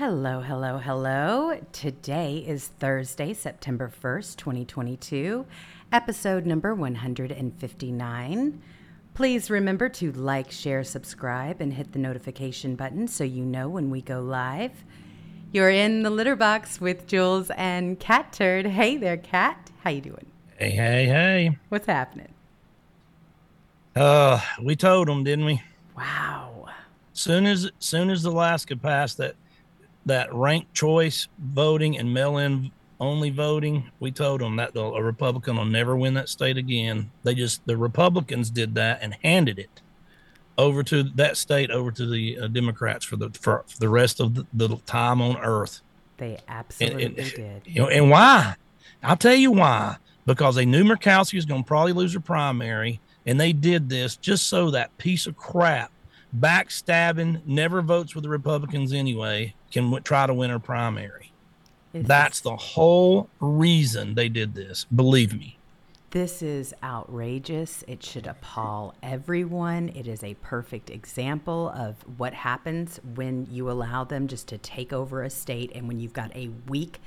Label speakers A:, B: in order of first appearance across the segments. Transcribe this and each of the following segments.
A: Hello, hello, hello. Today is Thursday, September 1st, 2022, episode number 159. Please remember to like, share, subscribe, and hit the notification button so you know when we go live. You're in the litter box with Jewels and Catturd. Hey there, Cat. How you doing?
B: Hey, hey, hey.
A: What's happening?
B: Uh, we told them, didn't we?
A: Wow.
B: Soon as soon as Alaska passed that that ranked choice voting and mail-in only voting, we told them that the, a Republican will never win that state again. They just the Republicans did that and handed it over to that state over to the uh, Democrats for the for, for, the rest of the, the, time on Earth.
A: They absolutely and, and, did.
B: You know, and why? I'll tell you why. Because they knew Murkowski was going to probably lose her primary, and they did this just so that piece of crap, backstabbing, never votes with the Republicans anyway, can w- try to win her primary. It's That's the whole reason they did this. Believe me.
A: This is outrageous. It should appall everyone. It is a perfect example of what happens when you allow them just to take over a state and when you've got a weak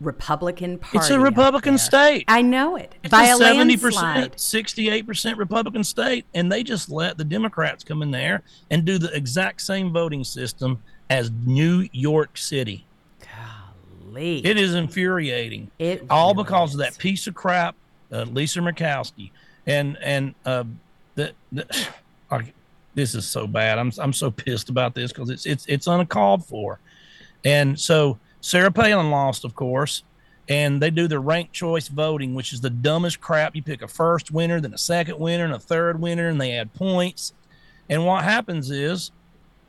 A: Republican Party.
B: It's a Republican state.
A: I know it.
B: It's By a seventy percent, sixty-eight percent Republican state, and they just let the Democrats come in there and do the exact same voting system as New York City.
A: Golly,
B: it is infuriating.
A: It
B: all
A: really
B: because
A: is.
B: of that piece of crap, uh, Lisa Murkowski, and and uh, the, the this is so bad. I'm I'm so pissed about this because it's it's it's uncalled for, and so Sarah Palin lost, of course, and they do the ranked choice voting, which is the dumbest crap. You pick a first winner, then a second winner, and a third winner, and they add points. And what happens is,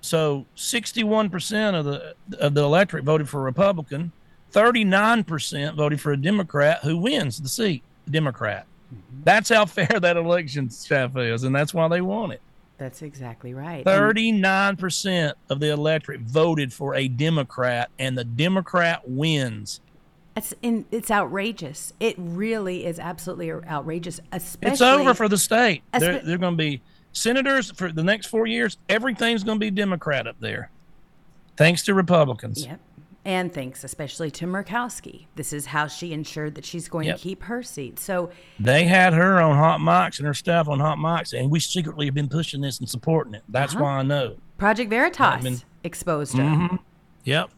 B: so 61% of the of the electorate voted for a Republican, 39% voted for a Democrat who wins the seat, Democrat. Mm-hmm. That's how fair that election staff is, and that's why they won it.
A: That's exactly right.
B: 39% of the electorate voted for a Democrat, and the Democrat wins.
A: It's in, it's outrageous. It really is absolutely outrageous. Especially,
B: it's over for the state. they're, they're going to be senators for the next four years. Everything's going to be Democrat up there, thanks to Republicans.
A: Yep and thanks especially to Murkowski. This is how she ensured that she's going yep. to keep her seat. So
B: they had her on hot mics and her staff on hot mics, and we secretly have been pushing this and supporting it. That's uh-huh. why I know.
A: Project Veritas been, exposed her.
B: Mm-hmm. Yep.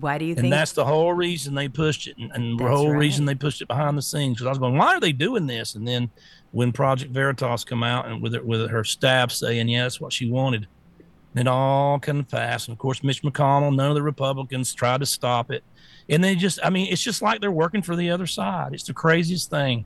A: Why do you think?
B: And that's the whole reason they pushed it, and, and the whole right. reason they pushed it behind the scenes. Because I was going, why are they doing this? And then when Project Veritas come out and with it, with her staff saying, yeah, that's what she wanted it all confessed. And of course, Mitch McConnell, none of the Republicans tried to stop it. And they just, I mean, it's just like they're working for the other side. It's the craziest thing.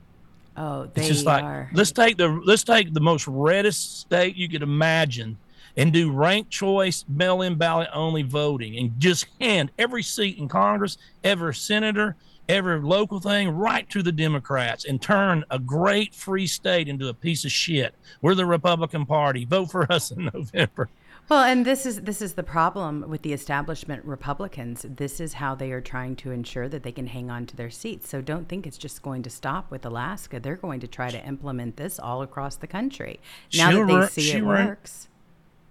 A: Oh, they
B: it's just like
A: are.
B: let's take the let's take the most reddest state you could imagine and do ranked choice mail-in ballot only voting and just hand every seat in Congress, every senator, every local thing right to the Democrats and turn a great free state into a piece of shit. We're the Republican Party. Vote for us in November.
A: Well, and this is this is the problem with the establishment Republicans. This is how they are trying to ensure that they can hang on to their seats. So don't think it's just going to stop with Alaska. They're going to try to implement this all across the country. Now she'll that they see it run, works.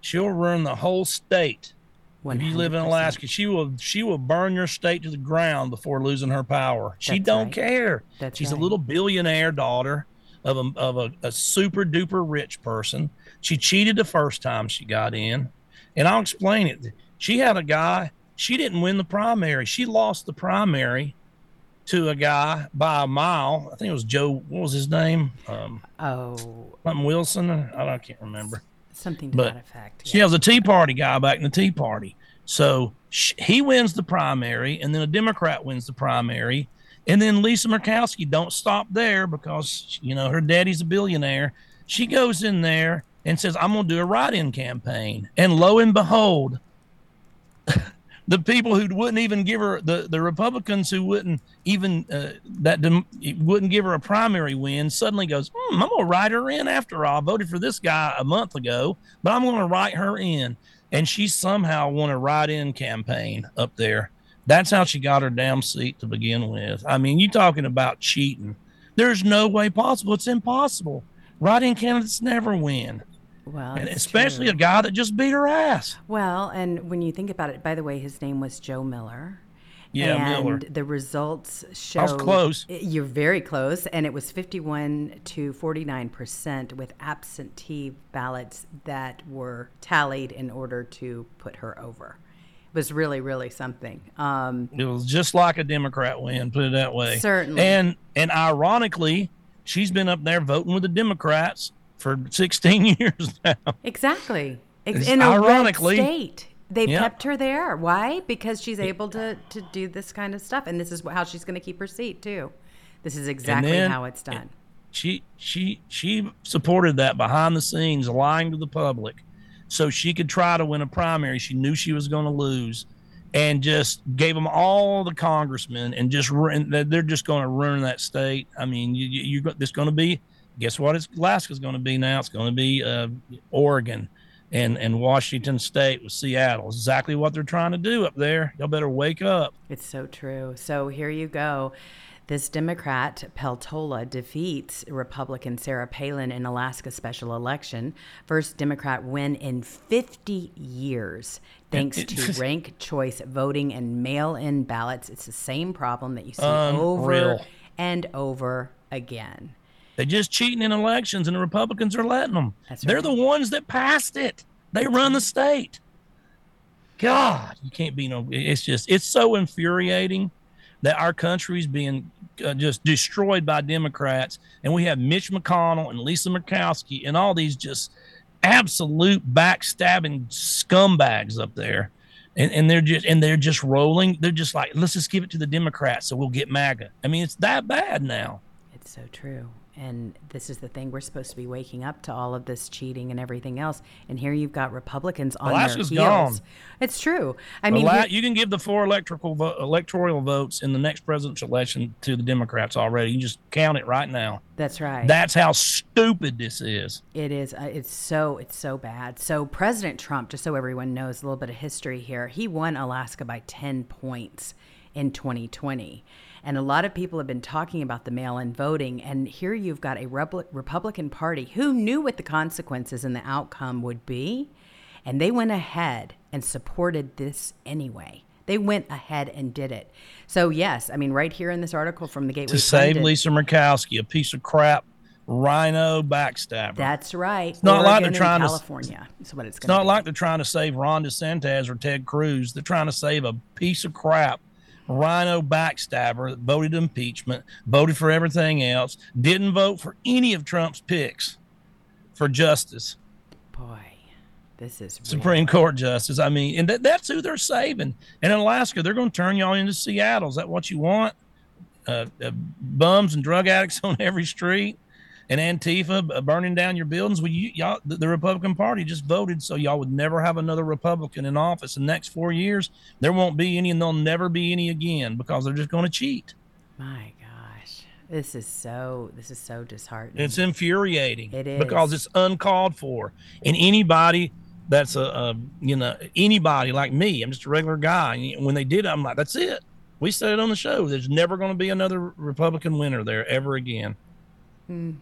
B: She'll run the whole state. 100%. If you live in Alaska, she will she will burn your state to the ground before losing her power. She That's don't right. care.
A: That's
B: She's
A: right.
B: a little billionaire daughter of a of a, a super duper rich person she cheated the first time she got in. And I'll explain it. She had a guy, she didn't win the primary. She lost the primary to a guy by a mile. I think it was Joe, what was his name? Um,
A: oh,
B: something Wilson. I, I can't remember.
A: Something to
B: but
A: that effect.
B: Yeah. She was a Tea Party guy back in the Tea Party. So she, he wins the primary, and then a Democrat wins the primary. And then Lisa Murkowski don't stop there because, you know, her daddy's a billionaire. She goes in there and says, I'm going to do a write in campaign. And lo and behold, the people who wouldn't even give her, the, the Republicans who wouldn't even, uh, that dem- wouldn't give her a primary win, suddenly goes, hmm, I'm going to write her in after all. I voted for this guy a month ago, but I'm going to write her in. And she somehow won a write in campaign up there. That's how she got her damn seat to begin with. I mean, you talking about cheating. There's no way possible. It's impossible. Write in candidates never win.
A: Well,
B: and especially
A: true.
B: a guy that just beat her ass.
A: Well, and when you think about it, by the way, his name was Joe Miller.
B: Yeah,
A: and
B: Miller.
A: the results show
B: was close.
A: You're very close, and it was 51 to 49 percent with absentee ballots that were tallied in order to put her over. Was really, really something. Um,
B: It was just like a Democrat win, put it that way.
A: Certainly.
B: And and ironically, she's been up there voting with the Democrats for 16 years now.
A: exactly.
B: It's
A: In a
B: ironically-
A: red state. They've
B: Yeah.
A: kept her there. Why? Because she's able to, to do this kind of stuff. And this is how she's going to keep her seat, too. This is exactly
B: then-
A: how it's done.
B: She she she supported that behind the scenes, lying to the public, so she could try to win a primary. She knew she was going to lose, and just gave them all the congressmen, and just they're just going to ruin that state. I mean, you you got this going to be. Guess what? It's Alaska's going to be now. It's going to be uh, Oregon. And, and Washington State with Seattle. Exactly what they're trying to do up there. Y'all better wake up.
A: It's so true. So here you go. This Democrat, Peltola, defeats Republican Sarah Palin in Alaska special election. First Democrat win in 50 years, thanks to rank choice voting and mail in ballots. It's the same problem that you see over and over again.
B: They're just cheating in elections, and the Republicans are letting them.
A: That's
B: They're the ones that passed it. They run the state. God, you can't be no. It's just it's so infuriating that our country's being uh, just destroyed by Democrats, and we have Mitch McConnell and Lisa Murkowski and all these just absolute backstabbing scumbags up there. And, and they're just and they're just rolling. They're just like, let's just give it to the Democrats so we'll get MAGA. I mean, it's that bad now.
A: It's so true. And this is the thing. We're supposed to be waking up to all of this cheating and everything else. And here you've got Republicans on
B: Alaska's
A: their heels.
B: gone.
A: It's true. I mean,
B: Ala- you can give the four electrical vo- electoral votes in the next presidential election to the Democrats already. You just count it right now.
A: that's right.
B: That's how stupid this is.
A: It is. Uh, it's so. It's so bad. So President Trump, just so everyone knows a little bit of history here, he won Alaska by ten points in 2020, and a lot of people have been talking about the mail-in voting. And here you've got a Republican Party who knew what the consequences and the outcome would be, and they went ahead and supported this anyway. They went ahead and did it. So yes, I mean, right here in this article from the Gateway
B: To save
A: Pundit,
B: Lisa Murkowski, a piece of crap rhino backstabber.
A: That's right. It's
B: not like they're trying to-
A: California. Is what it's
B: it's not like they're trying to save Ron DeSantis or Ted Cruz. They're trying to save a piece of crap rhino backstabber that voted impeachment, voted for everything else, didn't vote for any of Trump's picks for justice.
A: Boy, this is
B: Supreme Court justice. I mean, and that, that's who they're saving. And in Alaska, they're going to turn y'all into Seattle. Is that what you want? Uh, uh, bums and drug addicts on every street, and Antifa burning down your buildings. Well, you y'all, the, Republican Party just voted so y'all would never have another Republican in office. In the next four years, there won't be any, and there'll never be any again because they're just going to cheat.
A: My gosh, this is so. This is so disheartening.
B: It's infuriating.
A: It
B: because it's uncalled for, and anybody that's a, a you know anybody like me, I'm just a regular guy. and When they did, it, I'm like, that's it. We said it on the show. There's never going to be another Republican winner there ever again. Hmm.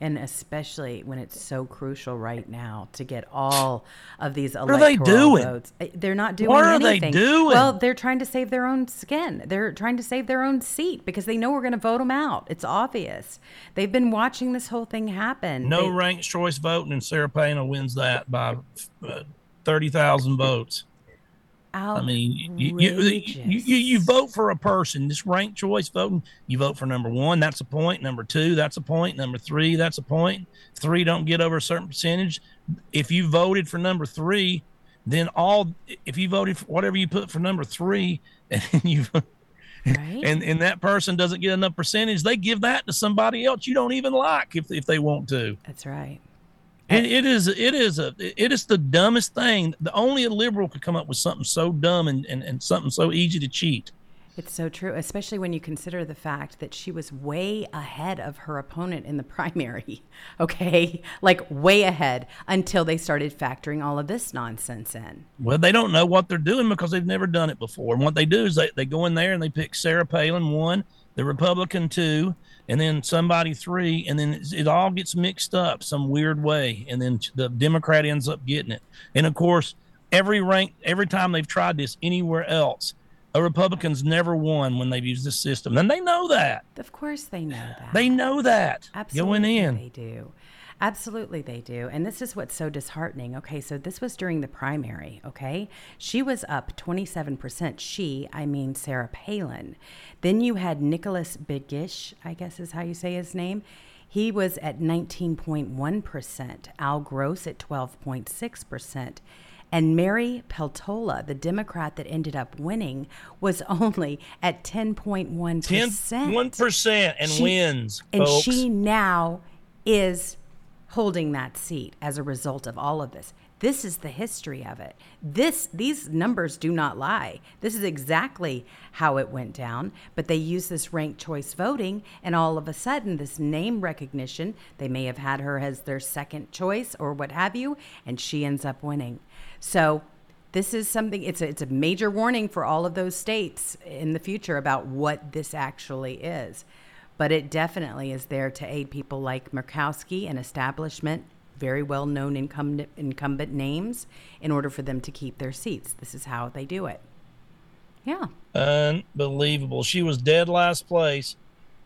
A: And especially when it's so crucial right now to get all of these
B: are they
A: electoral
B: doing?
A: votes. Uh, They're not doing
B: What are they doing?
A: Well, they're trying to save their own skin. They're trying to save their own seat because they know we're going to vote them out. It's obvious. They've been watching this whole thing happen.
B: No
A: They-
B: ranked choice voting, and Sarah Palin wins that by uh, thirty thousand votes. I mean, you you, you, you, you you vote for a person. This ranked choice voting, you vote for number one, that's a point. Number two, that's a point. Number three, that's a point. Three don't get over a certain percentage. If you voted for number three, then all if you voted for whatever you put for number three, and you
A: right?
B: and and that person doesn't get enough percentage, they give that to somebody else you don't even like if if they want to.
A: That's right.
B: It, it is it is a it is the dumbest thing. The only a liberal could come up with something so dumb and, and, and something so easy to cheat.
A: It's so true, especially when you consider the fact that she was way ahead of her opponent in the primary. Okay. Like way ahead until they started factoring all of this nonsense in.
B: Well, they don't know what they're doing because they've never done it before. And what they do is they, they go in there and they pick Sarah Palin one, the Republican two, and then somebody three, and then it all gets mixed up some weird way, and then the Democrat ends up getting it. And of course, every rank, every time they've tried this anywhere else, a Republicans never won when they've used this system, and they know that.
A: Of course, they know that.
B: They know that.
A: Absolutely,
B: going in.
A: they do. Absolutely, they do. And this is what's so disheartening. Okay, so this was during the primary. Okay, she was up 27%. She, I mean, Sarah Palin. Then you had Nicholas Begich, I guess is how you say his name. He was at 19.1%, Al Gross at 12.6%. And Mary Peltola, the Democrat that ended up winning, was only at 10.1%.
B: 1% and
A: She-
B: wins.
A: And
B: folks.
A: she now is holding that seat as a result of all of this. This is the history of it. This these numbers do not lie. This is exactly how it went down, but they use this ranked choice voting and all of a sudden this name recognition, they may have had her as their second choice or what have you, and she ends up winning. So this is something it's a, it's a major warning for all of those states in the future about what this actually is but it definitely is there to aid people like Murkowski and establishment, very well known incumbent, incumbent names, in order for them to keep their seats. This is how they do it. Yeah.
B: Unbelievable. She was dead last place.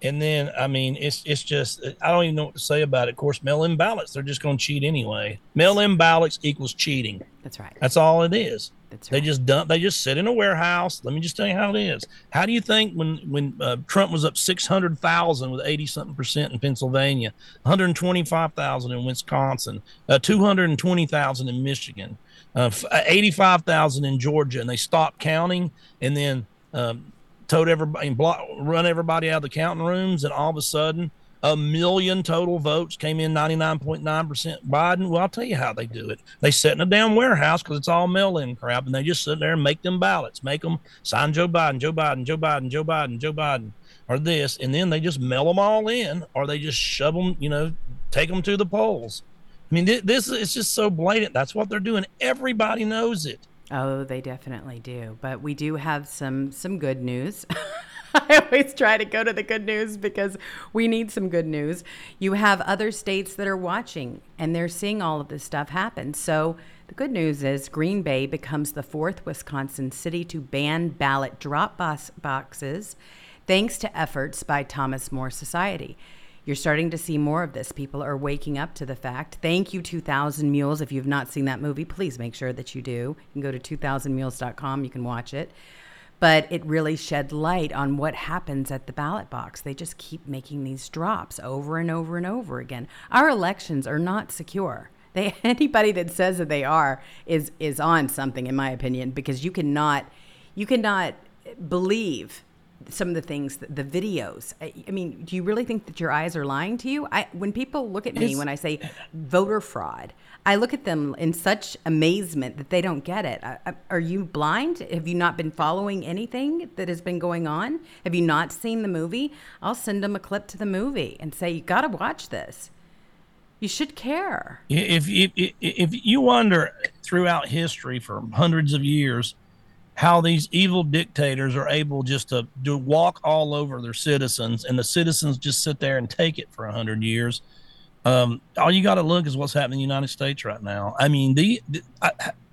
B: And then, I mean, it's it's just I don't even know what to say about it. Of course, mail-in ballots, they're just going to cheat anyway. Mail-in ballots equals cheating.
A: That's right.
B: That's all it is.
A: That's
B: They
A: right.
B: just dump. They just sit in a warehouse. Let me just tell you how it is. How do you think when when uh, Trump was up six hundred thousand with eighty something percent in Pennsylvania, one hundred twenty five thousand in Wisconsin, uh, two hundred twenty thousand in Michigan, uh, eighty five thousand in Georgia, and they stopped counting and then um, told everybody and block, run everybody out of the counting rooms, and all of a sudden a million total votes came in 99.9% Biden. Well, I'll tell you how they do it. They sit in a damn warehouse because it's all mail in crap, and they just sit there and make them ballots, make them sign Joe Biden, Joe Biden, Joe Biden, Joe Biden, Joe Biden, or this, and then they just mail them all in, or they just shove them, you know, take them to the polls. I mean, this is just so blatant. That's what they're doing. Everybody knows it.
A: Oh, they definitely do. But we do have some some good news. I always try to go to the good news because we need some good news. You have other states that are watching and they're seeing all of this stuff happen. So the good news is Green Bay becomes the fourth Wisconsin city to ban ballot drop box boxes thanks to efforts by Thomas More Society. You're starting to see more of this. People are waking up to the fact. Thank you, 2000 Mules. If you've not seen that movie, please make sure that you do. You can go to 2000mules.com, you can watch it. But it really shed light on what happens at the ballot box. They just keep making these drops over and over and over again. Our elections are not secure. They anybody that says that they are is is on something in my opinion because you cannot you cannot believe some of the things that the videos. I, I mean do you really think that your eyes are lying to you? I when people look at me
B: It's-
A: when i say voter fraud i look at them in such amazement that they don't get it. I, I- are you blind? Have you not been following anything that has been going on? Have you not seen the movie? I'll send them a clip to the movie and say you got to watch this. You should care.
B: If, if if if you wonder throughout history for hundreds of years how these evil dictators are able just to, to walk all over their citizens and the citizens just sit there and take it for 100 years. Um, all you got to look is what's happening in the united states right now. I mean the, the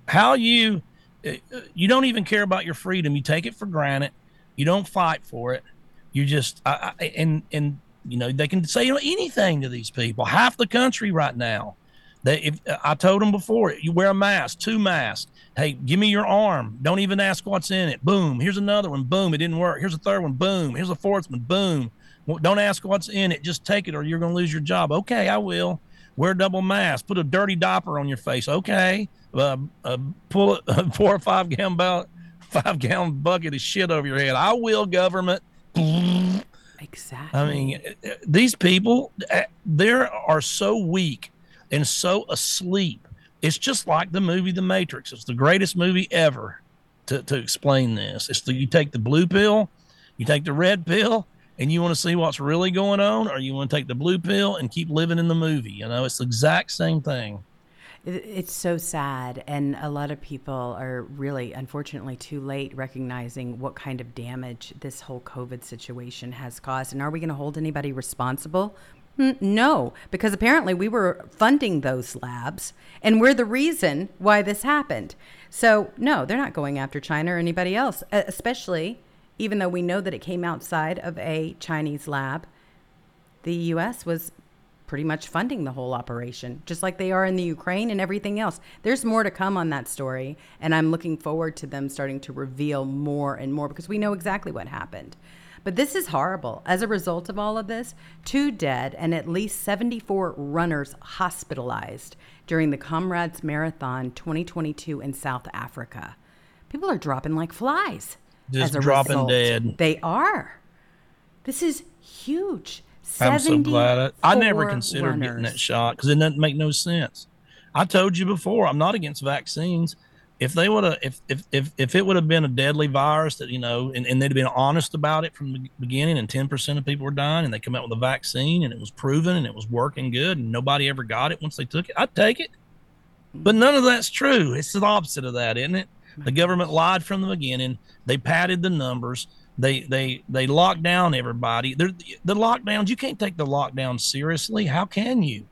B: how you uh, you don't even care about your freedom. You take it for granted. You don't fight for it. You just I, I, and and you know they can say anything to these people. Half the country right now they, if I told them before, you wear a mask, two masks. Hey, give me your arm. Don't even ask what's in it. Boom. Here's another one. Boom. It didn't work. Here's a third one. Boom. Here's a fourth one. Boom. Well, don't ask what's in it. Just take it, or you're going to lose your job. Okay, I will. Wear a double mask. Put a dirty diaper on your face. Okay. Uh, uh, pull a four or five gallon bal- five gallon bucket of shit over your head. I will, government.
A: exactly
B: I mean, these people, uh, they are so weak and so asleep. It's just like the movie The Matrix. It's the greatest movie ever to, to explain this. It's the, you take the blue pill, you take the red pill, and you want to see what's really going on, or you want to take the blue pill and keep living in the movie. You know, it's the exact same thing.
A: It's so sad. And a lot of people are really, unfortunately, too late recognizing what kind of damage this whole COVID situation has caused. And are we going to hold anybody responsible? Mm, no, because apparently we were funding those labs and we're the reason why this happened. So, no, they're not going after China or anybody else, especially even though we know that it came outside of a Chinese lab. The US was pretty much funding the whole operation, just like they are in the Ukraine and everything else. There's more to come on that story, and I'm looking forward to them starting to reveal more and more because we know exactly what happened. But this is horrible. As a result of all of this, two dead and at least 74 runners hospitalized during the Comrades Marathon 2022 in South Africa. People are dropping like flies.
B: Just dropping result. dead.
A: They are. This is huge.
B: I'm so glad. I, I never considered runners. getting that shot because it doesn't make no sense. I told you before, I'm not against vaccines. If they would have, if, if, if, if it would have been a deadly virus that, you know, and, and they'd have been honest about it from the beginning and 10% of people were dying and they come out with a vaccine and it was proven and it was working good and nobody ever got it once they took it, I'd take it. But none of that's true. It's the opposite of that, isn't it? The government lied from the beginning. They padded the numbers they they they lock down everybody. They're, the lockdowns, you can't take the lockdown seriously. How can you?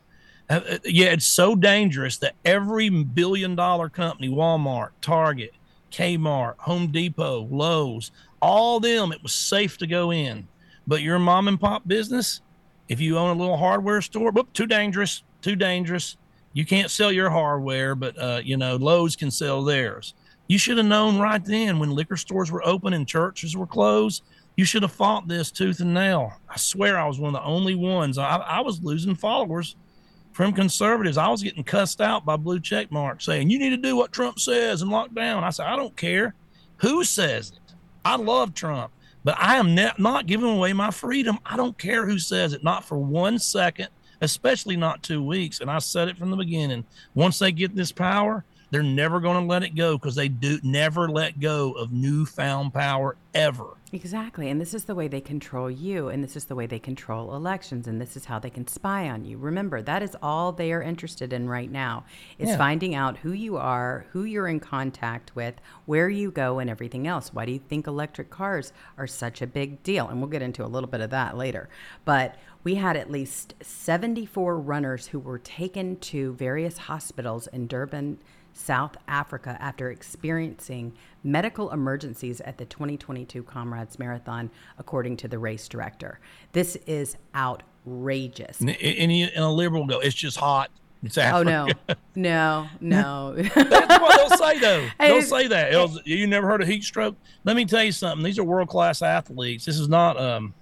B: Uh, uh, yeah, it's so dangerous that every billion dollar company, Walmart, Target, Kmart, Home Depot, Lowe's, all them, it was safe to go in. But your mom and pop business, if you own a little hardware store, whoop, too dangerous, too dangerous. You can't sell your hardware, but uh, you know Lowe's can sell theirs. You should have known right then when liquor stores were open and churches were closed. You should have fought this tooth and nail. I swear I was one of the only ones. I, I was losing followers from conservatives. I was getting cussed out by blue check marks saying, you need to do what Trump says and lock down. I said, I don't care who says it. I love Trump, but I am not giving away my freedom. I don't care who says it, not for one second, especially not two weeks. And I said it from the beginning. Once they get this power, they're never going to let it go because they do never let go of newfound power ever.
A: Exactly. And this is the way they control you. And this is the way they control elections. And this is how they can spy on you. Remember, that is all they are interested in right now is yeah. finding out who you are, who you're in contact with, where you go, and everything else. Why do you think electric cars are such a big deal? And we'll get into a little bit of that later. But we had at least 74 runners who were taken to various hospitals in Durban, South Africa after experiencing medical emergencies at the 2022 Comrades Marathon, according to the race director. This is outrageous.
B: And, and a liberal go, it's just hot. It's Africa.
A: Oh no, no, no.
B: That's what they'll say though. They'll say that. Was, you never heard of heat stroke? Let me tell you something. These are world class athletes. This is not, um,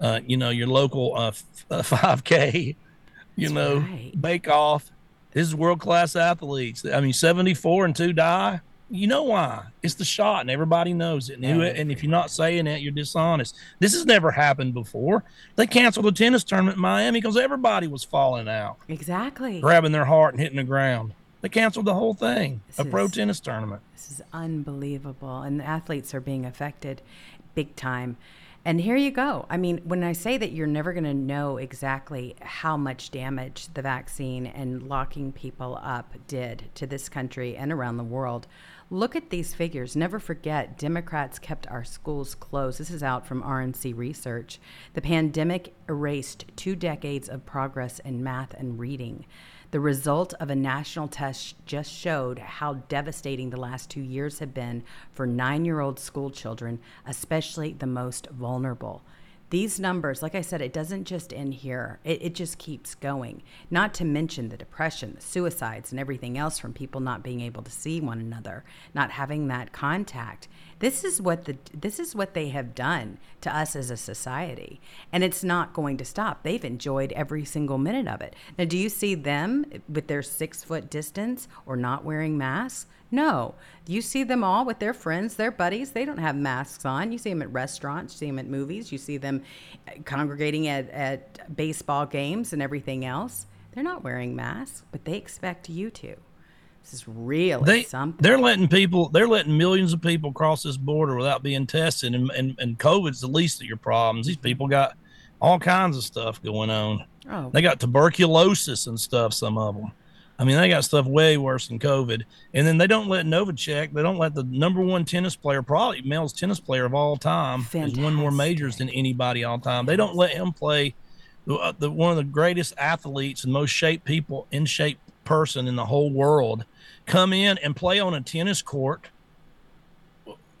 B: uh, you know, your local uh, 5K, uh, you That's know, right. bake off. This is world class athletes. I mean, 74 and two die. You know why? It's the shot, and everybody knows it. And, and if you're not saying it, you're dishonest. This has never happened before. They canceled the tennis tournament in Miami because everybody was falling out.
A: Exactly.
B: Grabbing their heart and hitting the ground. They canceled the whole thing. This a is, pro tennis tournament.
A: This is unbelievable. And the athletes are being affected big time. And here you go. I mean, when I say that you're never going to know exactly how much damage the vaccine and locking people up did to this country and around the world, look at these figures. Never forget, Democrats kept our schools closed. This is out from RNC research. The pandemic erased two decades of progress in math and reading. The result of a national test just showed how devastating the last two years have been for nine year old school children, especially the most vulnerable. These numbers, like I said, it doesn't just end here. It, it just keeps going. Not to mention the depression, the suicides, and everything else from people not being able to see one another, not having that contact. This is what the this is what they have done to us as a society, and it's not going to stop. They've enjoyed every single minute of it. Now, do you see them with their six foot distance or not wearing masks? No. You see them all with their friends, their buddies. They don't have masks on. You see them at restaurants, you see them at movies, you see them congregating at, at baseball games and everything else. They're not wearing masks, but they expect you to. This is really
B: they,
A: something.
B: They're letting people, they're letting millions of people cross this border without being tested, and, and, and COVID's the least of your problems. These people got all kinds of stuff going on. Oh. They got tuberculosis and stuff, some of them. I mean, they got stuff way worse than COVID. And then they don't let Novacek, they don't let the number one tennis player, probably male's tennis player of all time, has won more majors than anybody all time. They don't let him play the, uh, the one of the greatest athletes and most shape people, in shape person in the whole world, come in and play on a tennis court.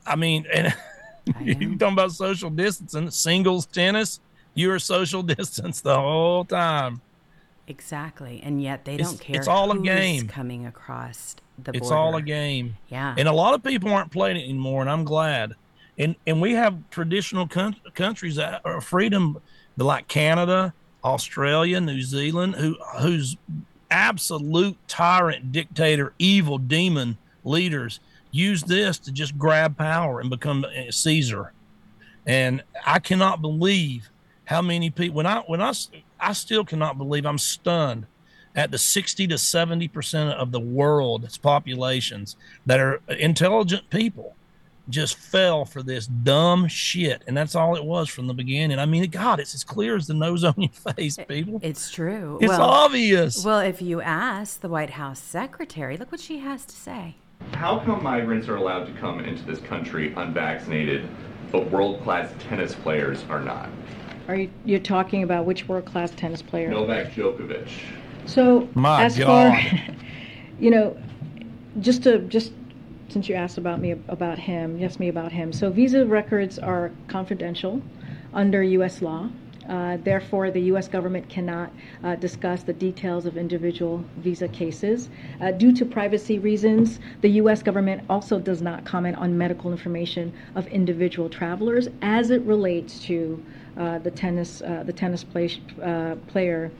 B: I mean, and you talking about social distancing, singles tennis, you are social distance the whole time.
A: Exactly, and yet they don't care.
B: it's all a game.
A: coming across the
B: It's
A: border.
B: all a game.
A: Yeah.
B: And a lot of people aren't playing it anymore, and I'm glad. And and we have traditional coun- countries that are freedom, like Canada, Australia, New Zealand, who whose absolute tyrant, dictator, evil demon leaders use this to just grab power and become Caesar. And I cannot believe how many people when I when I I still cannot believe I'm stunned at the 60 to 70 percent of the world's populations that are intelligent people just fell for this dumb shit and that's all it was from the beginning i mean god it's as clear as the nose on your face people
A: It's true.
B: it's
A: well,
B: obvious
A: well, if you ask the White House secretary, look what she has to say.
C: How come migrants are allowed to come into this country unvaccinated, but world-class tennis players are not?
D: Are you, you're talking about which world-class tennis player?
C: Novak Djokovic.
D: So
B: My
D: as
B: God.
D: far, you know, just to just since you asked about me about him, you asked me about him. So visa records are confidential under U.S. law. Uh, therefore, the U.S. government cannot uh, discuss the details of individual visa cases. Uh, due to privacy reasons, the U.S. government also does not comment on medical information of individual travelers as it relates to uh, the tennis uh, the tennis play, uh, player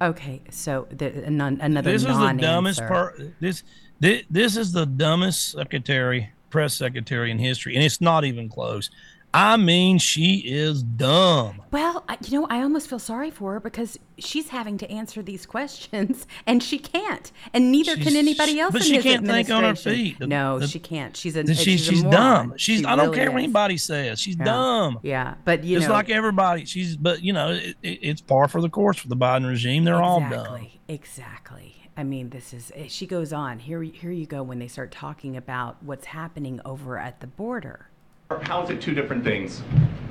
A: Okay, so the, non, another
B: this is the dumbest part this, this this is the dumbest secretary press secretary in history and it's not even close i mean she is dumb
A: Well, you know, I almost feel sorry for her because she's having to answer these questions and she can't, and neither can anybody else.
B: but
A: in
B: she can't think on her feet. The-
A: no,
B: the-
A: she can't. She's a
B: she's,
A: she's,
B: she's,
A: a
B: dumb she's
A: She
B: i don't
A: really
B: care what anybody says she's
A: Yeah.
B: dumb
A: Yeah, but you
B: just
A: know,
B: like everybody she's but you know it, it, it's par for the course for the biden regime they're all dumb
A: exactly, exactly. I mean, this is. eh, She goes on. Here, here you go. When they start talking about what's happening over at the border.
C: How is it two different things?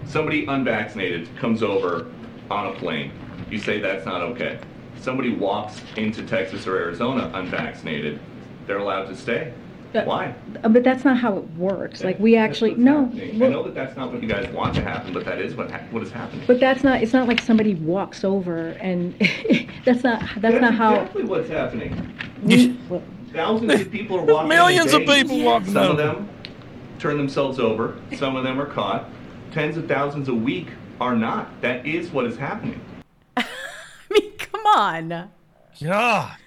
C: Somebody unvaccinated comes over on a plane. You say that's not okay. Somebody walks into Texas or Arizona unvaccinated. They're allowed to stay. Why?
D: Uh, But that's not how it works. Like we
C: That's
D: actually
C: what's
D: no.
C: happening. I
D: well-
C: know that that's not what you guys want to happen, but that is what ha- what is happening.
D: But that's not. It's not like somebody walks over and that's not. That's
C: That's
D: not how.
C: exactly what's happening.
D: We,
C: Thousands of people are walking.
B: Millions of
C: every day.
B: people walking
C: Some of
B: over.
C: them turn themselves over. Some of them are caught. Tens of thousands a week are not. That is what is happening.
A: I mean, come on.
B: God,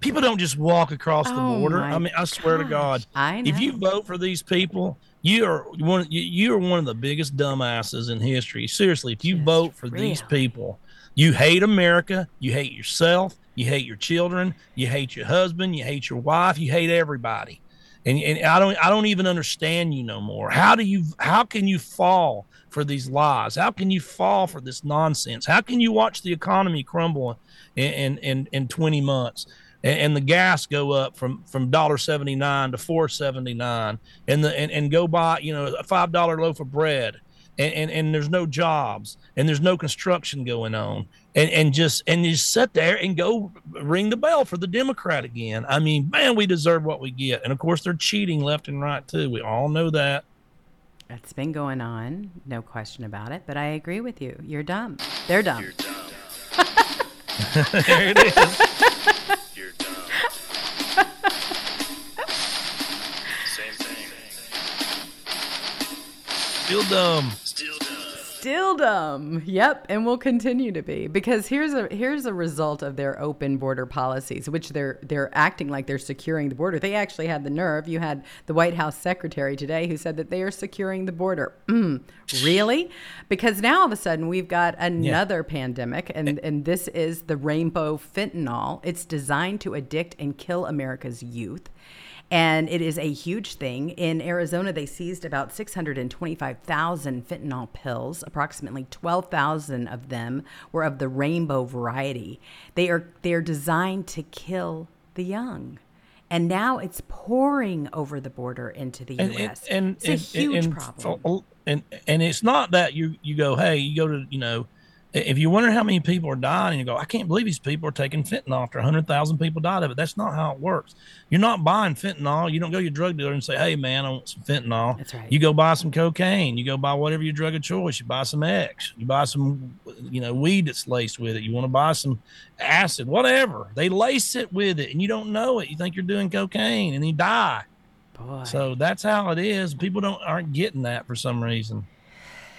B: people don't just walk across the
A: Oh
B: border. I mean, I swear to God,
A: gosh, I
B: if you vote for these people, you are one. You, are one of the biggest dumbasses in history. Seriously, if you
A: Just
B: vote for these people, you hate America. You hate yourself. You hate your children. You hate your husband. You hate your wife. You hate everybody. And, and I don't I don't even understand you no more. How do you how can you fall for these lies? How can you fall for this nonsense? How can you watch the economy crumble in in, in, in 20 months? And, and the gas go up from from dollar seventy nine to four seventy nine, and the and, and go buy you know a five dollar loaf of bread, and, and and there's no jobs, and there's no construction going on, and and just and you sit there and go ring the bell for the Democrat again. I mean, man, we deserve what we get, and of course they're cheating left and right too. We all know that.
A: It's been going on, no question about it. But I agree with you. You're dumb. They're dumb.
E: You're dumb.
B: there it is. Still dumb.
E: Still dumb.
A: Still dumb. Yep, and will continue to be because here's a here's a result of their open border policies, which they're they're acting like they're securing the border. They actually had the nerve. You had the White House secretary today who said that they are securing the border. Mm, really? Because now all of a sudden we've got another pandemic, and and this is the rainbow fentanyl. It's designed to addict and kill America's youth. And it is a huge thing. In Arizona, they seized about 625,000 fentanyl pills. Approximately 12,000 of them were of the rainbow variety. They are they are designed to kill the young. And now it's pouring over the border into the
B: and,
A: U.S.
B: and,
A: it's a
B: and-
A: huge
B: and-
A: problem.
B: And and it's not that you you go, hey, you go to you know, if you wonder how many people are dying, and you go, I can't believe these people are taking fentanyl after hundred thousand people died of it. That's not how it works. You're not buying fentanyl. You don't go to your drug dealer and say, hey man, I want some fentanyl.
A: That's right.
B: You go buy some cocaine. You go buy whatever your drug of choice. You buy some X. You buy some, you know, weed that's laced with it. You want to buy some acid, whatever. They lace it with it, and you don't know it. You think you're doing cocaine, and you die.
A: Boy.
B: So that's how it is. People don't aren't getting that for some reason.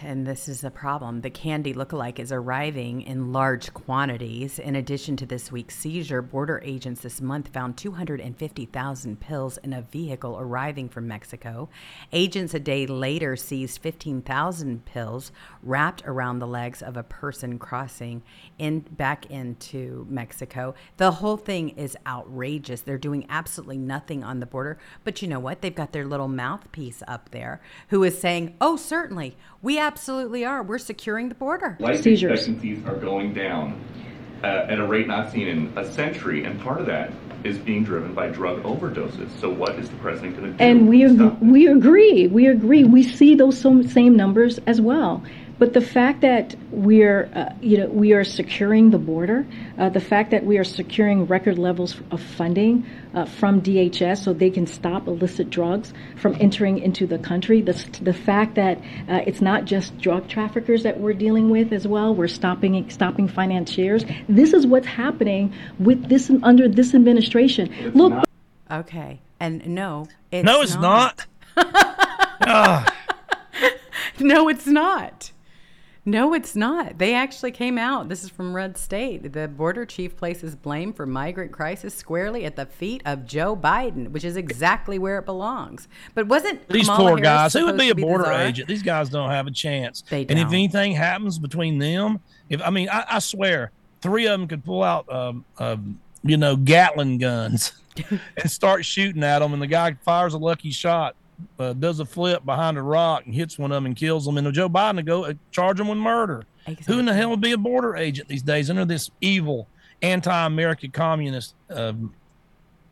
A: And this is the problem. The candy lookalike is arriving in large quantities. In addition to this week's seizure, border agents this month found 250,000 pills in a vehicle arriving from Mexico. Agents a day later seized 15,000 pills wrapped around the legs of a person crossing in back into Mexico. The whole thing is outrageous. They're doing absolutely nothing on the border. But you know what? They've got their little mouthpiece up there who is saying, "Oh, certainly. We absolutely are. We're securing the border."
C: Life
D: Seizures.
C: expectancies are going down uh, at a rate not seen in a century, and part of that is being driven by drug overdoses. So, what is the president going to do?
D: And we ag- we agree. We agree. We see those same numbers as well. But the fact that we're uh, you know we are securing the border, uh, the fact that we are securing record levels of funding uh, from DHS so they can stop illicit drugs from entering into the country, the the fact that uh, it's not just drug traffickers that we're dealing with as well. We're stopping stopping financiers. This is what's happening with this under this administration. Look.
C: not-
A: Okay. And no, it's
B: no, it's not. Ah,
A: No, it's not. No, it's not. They actually came out. This is from Red State. The border chief places blame for migrant crisis squarely at the feet of Joe Biden, which is exactly where it belongs. But wasn't
B: these
A: Kamala
B: poor
A: Harris
B: guys. Who would be a border agent? These guys don't have a chance.
A: They don't.
B: And if anything happens between them, if I mean, I, I swear, three of them could pull out, um, um, you know, Gatling guns and start shooting at them, and the guy fires a lucky shot. Uh, does a flip behind a rock and hits one of them and kills them, and Joe Biden to go uh, charge them with murder. Who in the hell would be a border agent these days under this evil anti-American communist um,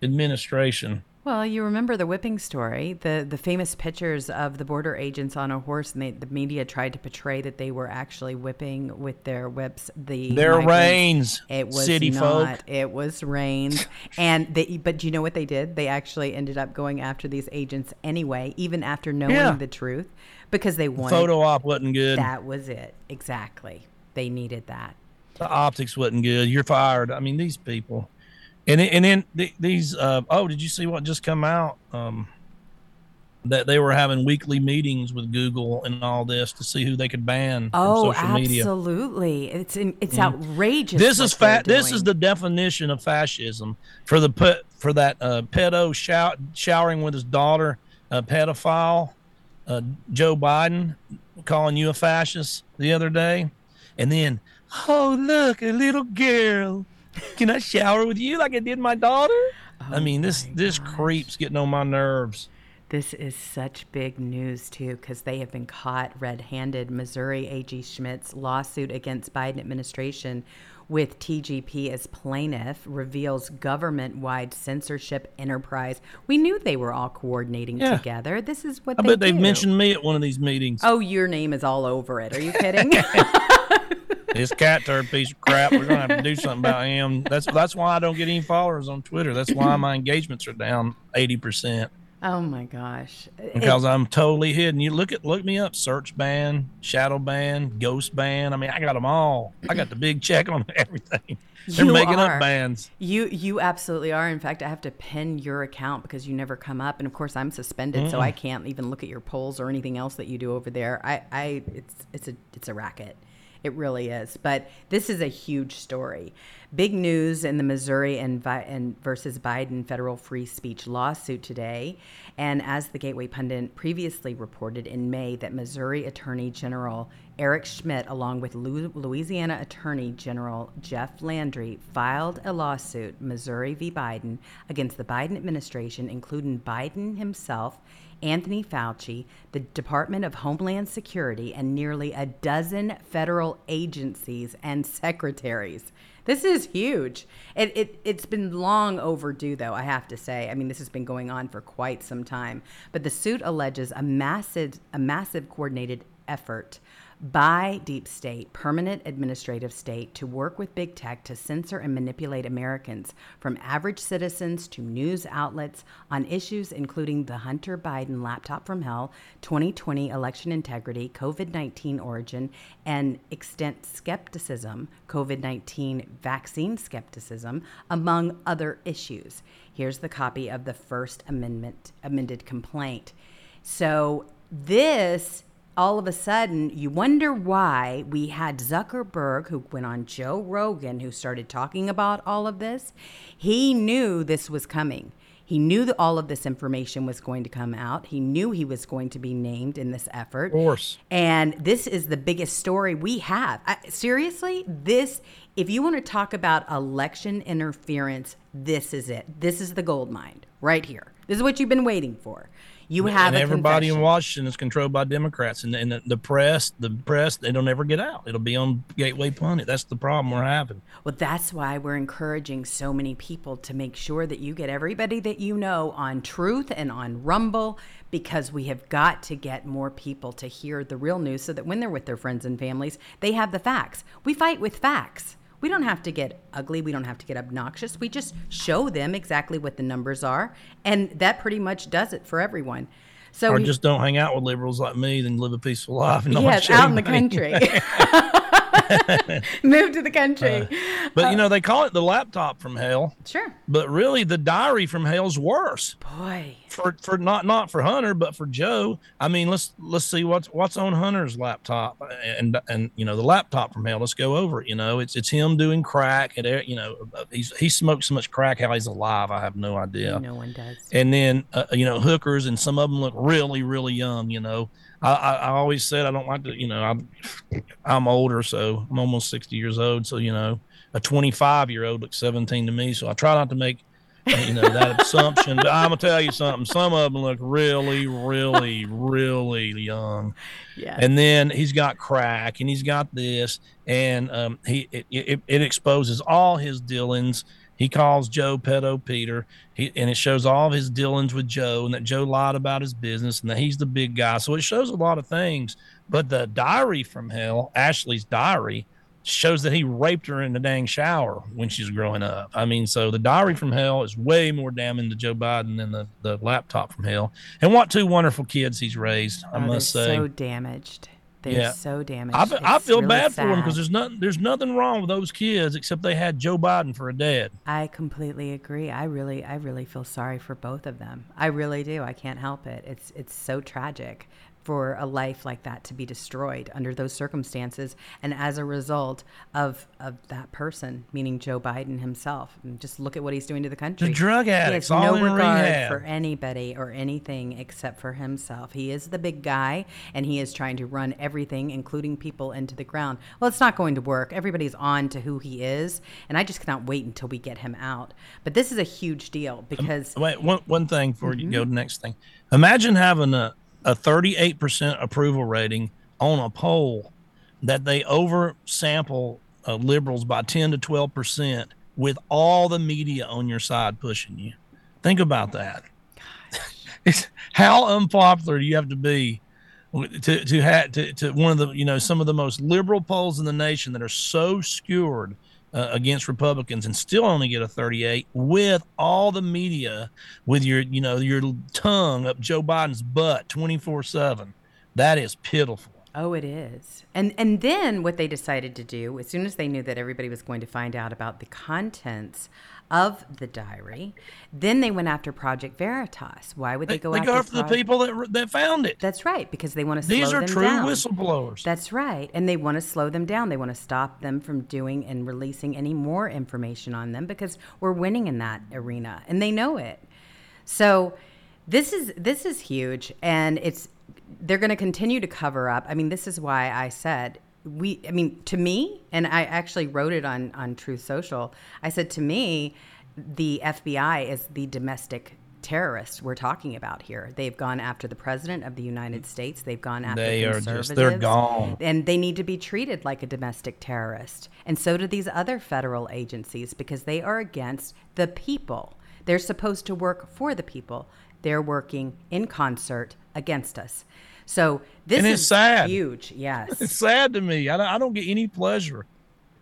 B: administration?
A: Well, you remember the whipping story, the the famous pictures of the border agents on a horse, and they, the media tried to portray that they were actually whipping with their whips the
B: Their
A: migrants.
B: reins,
A: It was
B: city
A: not.
B: folk.
A: It was reins, and they. But do you know what they did? They actually ended up going after these agents anyway, even after knowing
B: Yeah.
A: the truth, because they wanted.
B: Photo op wasn't good.
A: That was it exactly. They needed that.
B: the optics wasn't good. You're fired. I mean, these people, and then- and then the, these. Uh, oh, did you see what just come out? Um, that they were having weekly meetings with Google and all this to see who they could ban
A: Oh,
B: from social media.
A: Absolutely! It's in, it's outrageous.
B: This is fat. This is the definition of fascism for the put for that uh, pedo shout, showering with his daughter, a pedophile, uh, Joe Biden calling you a fascist the other day, and then oh look a little girl, can I shower with you like I did my daughter? I oh mean this
A: Oh
B: this
A: gosh.
B: creeps getting on my nerves.
A: This is such big news, too, because they have been caught red handed. Missouri AG Schmitt's lawsuit against Biden administration with TGP as plaintiff reveals government wide censorship enterprise. We knew they were all coordinating
B: Yeah.
A: together. This is what
B: I
A: they
B: bet they've mentioned me at one of these meetings.
A: Oh, your name is all over it. Are you kidding?
B: This Catturd piece of crap. We're gonna have to do something about him. That's that's why I don't get any followers on Twitter. That's why my engagements are down eighty percent
A: oh, my gosh. It-
B: because I'm totally hidden. You look at look me up. Search ban, shadow ban, ghost ban. I mean, I got them all. I got the big check on everything. They're making
A: are.
B: up bans.
A: You you absolutely are. In fact, I have to pin your account because you never come up, and of course I'm suspended, so I can't even look at your polls or anything else that you do over there. I, I it's it's a it's a racket. It really is. But this is a huge story Big news in the Missouri and, and versus Biden federal free speech lawsuit today. And as the Gateway Pundit previously reported in May, that Missouri Attorney General Eric Schmitt, along with Louisiana Attorney General Jeff Landry, filed a lawsuit, Missouri v. Biden, against the Biden administration, including Biden himself Anthony Fauci, the Department of Homeland Security, and nearly a dozen federal agencies and secretaries. This is huge. It, it, it's been long overdue, though, I have to say. I mean, this has been going on for quite some time. But the suit alleges a massive, a massive coordinated effort by deep state, permanent administrative state, to work with big tech to censor and manipulate Americans, from average citizens to news outlets, on issues including the Hunter Biden laptop from hell, 2020 election integrity, COVID 19 origin, and extent skepticism, COVID 19 vaccine skepticism, among other issues. Here's the copy of the First Amendment amended complaint. So, this all of a sudden, you wonder why we had Zuckerberg, who went on Joe Rogan, who started talking about all of this. He knew this was coming. He knew that all of this information was going to come out. He knew he was going to be named in this effort.
B: Of course.
A: And this is the biggest story we have. I, seriously, this, if you want to talk about election interference, this is it. This is the gold mine right here. This is what you've been waiting for. You have
B: and everybody
A: confession.
B: in Washington is controlled by Democrats, and, and the, the press, the press, they don't ever get out. It'll be on Gateway Pundit. That's the problem we're having.
A: Well, that's why we're encouraging so many people to make sure that you get everybody that you know on Truth and on Rumble because we have got to get more people to hear the real news so that when they're with their friends and families, they have the facts. We fight with facts. We don't have to get ugly. We don't have to get obnoxious. We just show them exactly what the numbers are. And that pretty much does it for everyone. So
B: Or
A: he-
B: just don't hang out with liberals like me, then live a peaceful life. And
A: yes, out in the
B: money.
A: country. Move to the country.
B: But you know, they call it the laptop from hell,
A: sure.
B: but really the diary from hell's worse.
A: Boy.
B: For for not not for Hunter, but for Joe. I mean, let's let's see what's what's on Hunter's laptop and and you know the laptop from hell. Let's go over it. You know, it's it's him doing crack at you know he's he smokes so much crack how he's alive. I have no idea.
A: No one does.
B: and then uh, you know hookers and some of them look really really young you know I, I, I always said i don't like to you know i'm i'm older so i'm almost 60 years old. So you know a 25 year old looks 17 to me. So i try not to make you know that assumption. But i'm gonna tell you something. Some of them look really really really young.
A: Yes.
B: and then he's got crack and he's got this. And um, he it, it, it exposes all his dealings he calls joe pedo peter he, and it shows all of his dealings with joe and that joe lied about his business and that he's the big guy so it shows a lot of things but the diary from hell ashley's diary shows that he raped her in the dang shower when she was growing up. I mean, so the diary from hell is way more damning to Joe Biden than the, the laptop from hell. And what two wonderful kids he's raised, I
A: Oh,
B: must say.
A: so damaged. They're
B: Yeah.
A: so damaged.
B: I, I feel
A: really
B: bad for them because there's nothing there's nothing wrong with those kids except they had Joe Biden for a dad.
A: I completely agree. I really, I really feel sorry for both of them. I really do. I can't help it. It's, it's so tragic for a life like that to be destroyed under those circumstances, and as a result of of that person, meaning Joe Biden himself. And just look at what he's doing to the country.
B: The drug
A: He
B: addicts,
A: has
B: all
A: no
B: in
A: regard
B: rehab.
A: for anybody or anything except for himself. He is the big guy, and he is trying to run everything, including people, into the ground. Well, it's not going to work. Everybody's on to who he is, and I just cannot wait until we get him out. But this is a huge deal because
B: Wait, one one thing before you
A: Mm-hmm.
B: go to the next thing. Imagine having a a 38% approval rating on a poll that they oversample uh, liberals by 10 to 12% with all the media on your side pushing you. Think about that. It's, how unpopular do you have to be to to have to, to one of the you know some of the most liberal polls in the nation that are so skewered uh, against Republicans and still only get a 38 with all the media with your you know your tongue up Joe Biden's butt 24/7 that is pitiful
A: Oh, it is. And and then what they decided to do, as soon as they knew that everybody was going to find out about the contents of the diary, then they went after Project Veritas. Why would they, go
B: they
A: after
B: go after the people that that found it.
A: That's right, because they want to slow
B: down.
A: These are
B: true
A: down.
B: whistleblowers.
A: That's right. And they want to slow them down. They want to stop them from doing and releasing any more information on them because we're winning in that arena and they know it. So this is this is huge and it's they're going to continue to cover up. I mean, this is why I said we I mean, to me, and I actually wrote it on on Truth Social. I said to me, the FBI is the domestic terrorists we're talking about here. They've gone after the president of the United States. They've gone after
B: They are just- they're gone.
A: And they need to be treated like a domestic terrorist. And so do these other federal agencies because they are against the people. They're supposed to work for the people. They're working in concert against us. So this
B: And
A: is
B: sad.
A: huge. Yes.
B: It's sad to me. I don't, I don't get any pleasure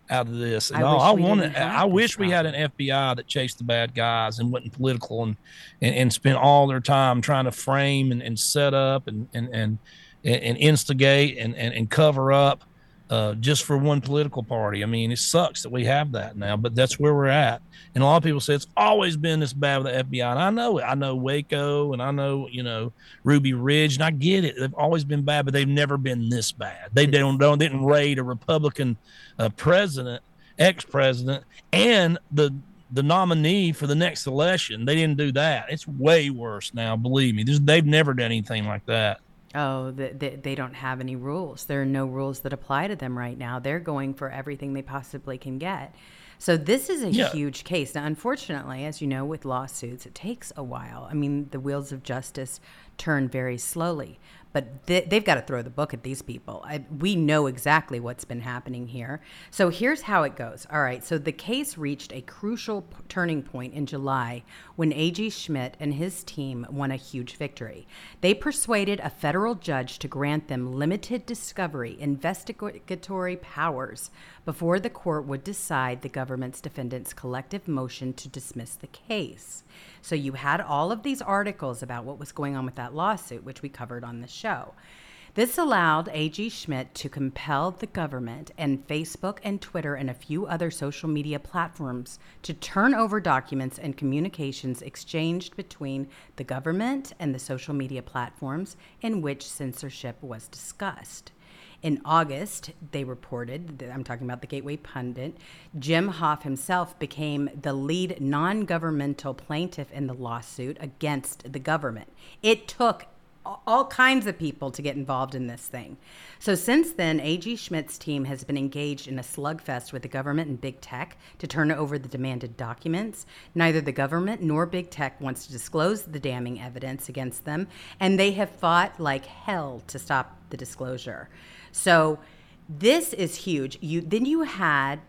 B: out of this at
A: I
B: all.
A: wish
B: I
A: we
B: want to. I wish we had an FBI that chased the bad guys and wasn't political and and, and spent all their time trying to frame and, and set up and and and and instigate and and, and cover up uh, just for one political party. I mean, it sucks that we have that now, but that's where we're at. And a lot of people say it's always been this bad with the FBI, and I know it. I know Waco, and I know you know Ruby Ridge, and I get it. They've always been bad, but they've never been this bad. They don't don't didn't raid a Republican uh, president, ex president, and the the nominee for the next election. They didn't do that. It's way worse now. Believe me, There's, they've never done anything like that.
A: Oh, the, the, they don't have any rules. There are no rules that apply to them right now. They're going for everything they possibly can get. So this is a
B: Yeah.
A: huge case. Now, unfortunately, as you know, with lawsuits, it takes a while. I mean, the wheels of justice turn very slowly, but they, they've got to throw the book at these people. I, we know exactly what's been happening here. So here's how it goes. All right. So the case reached a crucial p- turning point in July when A.G. Schmitt and his team won a huge victory. They persuaded a federal judge to grant them limited discovery investigatory powers before the court would decide the government's defendants' collective motion to dismiss the case. So you had all of these articles about what was going on with that lawsuit, which we covered on the show. This allowed A.G. Schmitt to compel the government and Facebook and Twitter and a few other social media platforms to turn over documents and communications exchanged between the government and the social media platforms in which censorship was discussed. In August, they reported, that I'm talking about the Gateway Pundit, Jim Hoft himself became the lead non governmental plaintiff in the lawsuit against the government. It took all kinds of people to get involved in this thing. So since then, A.G. Schmitt's team has been engaged in a slugfest with the government and big tech to turn over the demanded documents. Neither the government nor big tech wants to disclose the damning evidence against them, and they have fought like hell to stop the disclosure. So this is huge. You then you had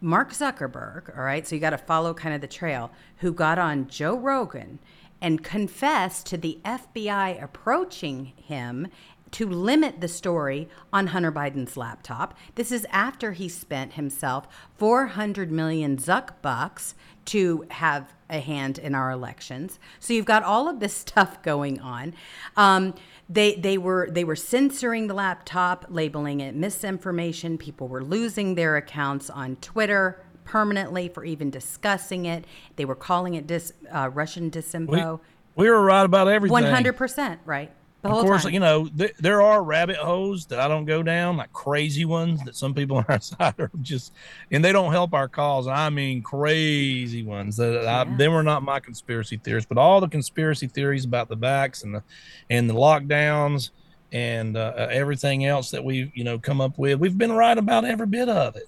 A: Mark Zuckerberg, all right? So you got to follow kind of the trail, who got on Joe Rogan and confessed to the FBI approaching him to limit the story on Hunter Biden's laptop. This is after he spent himself 400 million Zuck bucks to have a hand in our elections. So you've got all of this stuff going on. Um, they they were they were censoring the laptop, labeling it misinformation. People were losing their accounts on Twitter permanently for even discussing it. They were calling it dis, uh, Russian
B: We,
A: disinfo.
B: we were right about everything.
A: One hundred percent, right? The whole
B: of course,
A: time.
B: you know th- there are rabbit holes that I don't go down, like crazy ones that some people on our side are just, and they don't help our cause. I mean, crazy ones. That I, they were not my conspiracy theories, but all the conspiracy theories about the backs and the and the lockdowns and uh, uh, everything else that we've you know come up with, we've been right about every bit of it.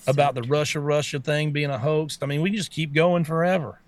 A: So
B: About the Russia Russia thing being a hoax. I mean, we just keep going forever.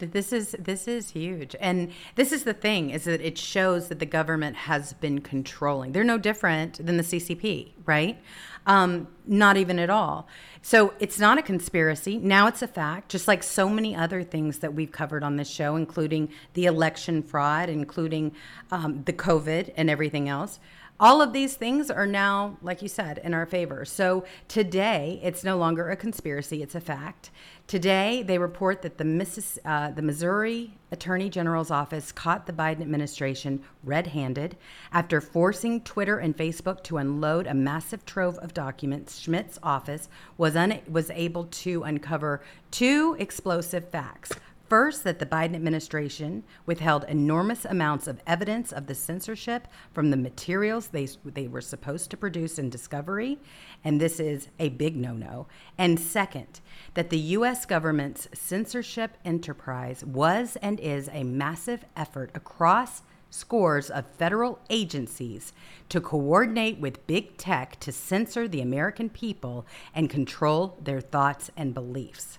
A: This is this is huge, and this is the thing: is that it shows that the government has been controlling. They're no different than the CCP, right? Um, not even at all. So it's not a conspiracy. Now it's a fact, just like so many other things that we've covered on this show, including the election fraud, including um, the COVID and everything else. All of these things are now, like you said, in our favor. So today, it's no longer a conspiracy, it's a fact. Today, they report that the, Missis- uh, the Missouri Attorney General's office caught the Biden administration red handed after forcing Twitter and Facebook to unload a massive trove of documents. Schmitt's office was, un- was able to uncover two explosive facts. First, that the Biden administration withheld enormous amounts of evidence of the censorship from the materials they, they were supposed to produce in Discovery, and this is a big no no. And second, that the U.S. government's censorship enterprise was and is a massive effort across scores of federal agencies to coordinate with big tech to censor the American people and control their thoughts and beliefs.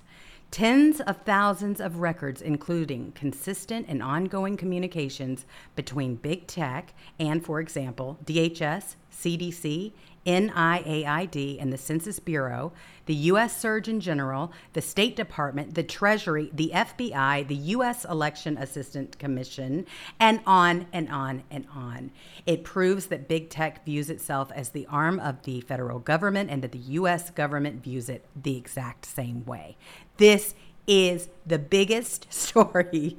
A: Tens of thousands of records, including consistent and ongoing communications between big tech and, for example, DHS, CDC, NIAID, and the Census Bureau, the U.S. Surgeon General, the State Department, the Treasury, the FBI, the U.S. Election Assistant Commission, and on and on and on. It proves that big tech views itself as the arm of the federal government and that the U.S. government views it the exact same way. This is the biggest story,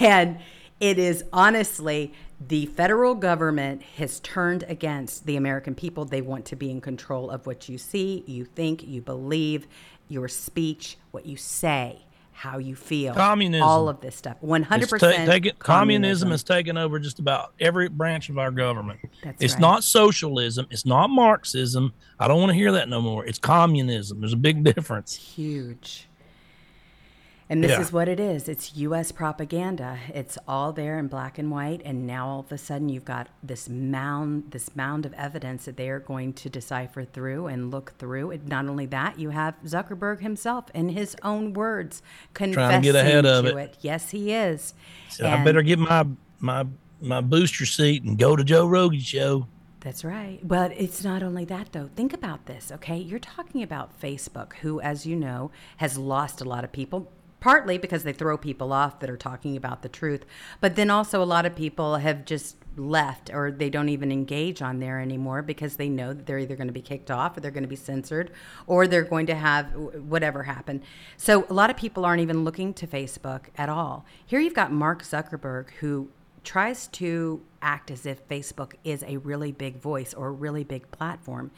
A: and it is honestly the federal government has turned against the American people. They want to be in control of what you see, you think, you believe, your speech, what you say, how you feel.
B: Communism.
A: All of this stuff. 100%
B: It's ta- taken- communism has taken over just about every branch of our government.
A: That's
B: it's
A: right.
B: not socialism. It's not Marxism. I don't want to hear that no more. It's communism. There's a big difference.
A: huge. And this
B: Yeah.
A: is what it is. It's U.S. propaganda. It's all there in black and white, and now all of a sudden you've got this mound, this mound of evidence that they are going to decipher through and look through. And not only that, you have Zuckerberg himself, in his own words, confessing
B: get ahead of
A: to
B: it.
A: Yes, he is.
B: So I better get my my my booster seat and go to Joe Rogan show.
A: That's right. But it's not only that, though. Think about this, okay? You're talking about Facebook, who, as you know, has lost a lot of people, partly because they throw people off that are talking about the truth. But then also, a lot of people have just left or they don't even engage on there anymore because they know that they're either going to be kicked off or they're going to be censored or they're going to have whatever happen. So a lot of people aren't even looking to Facebook at all. Here you've got Mark Zuckerberg who tries to act as if Facebook is a really big voice or a really big platform.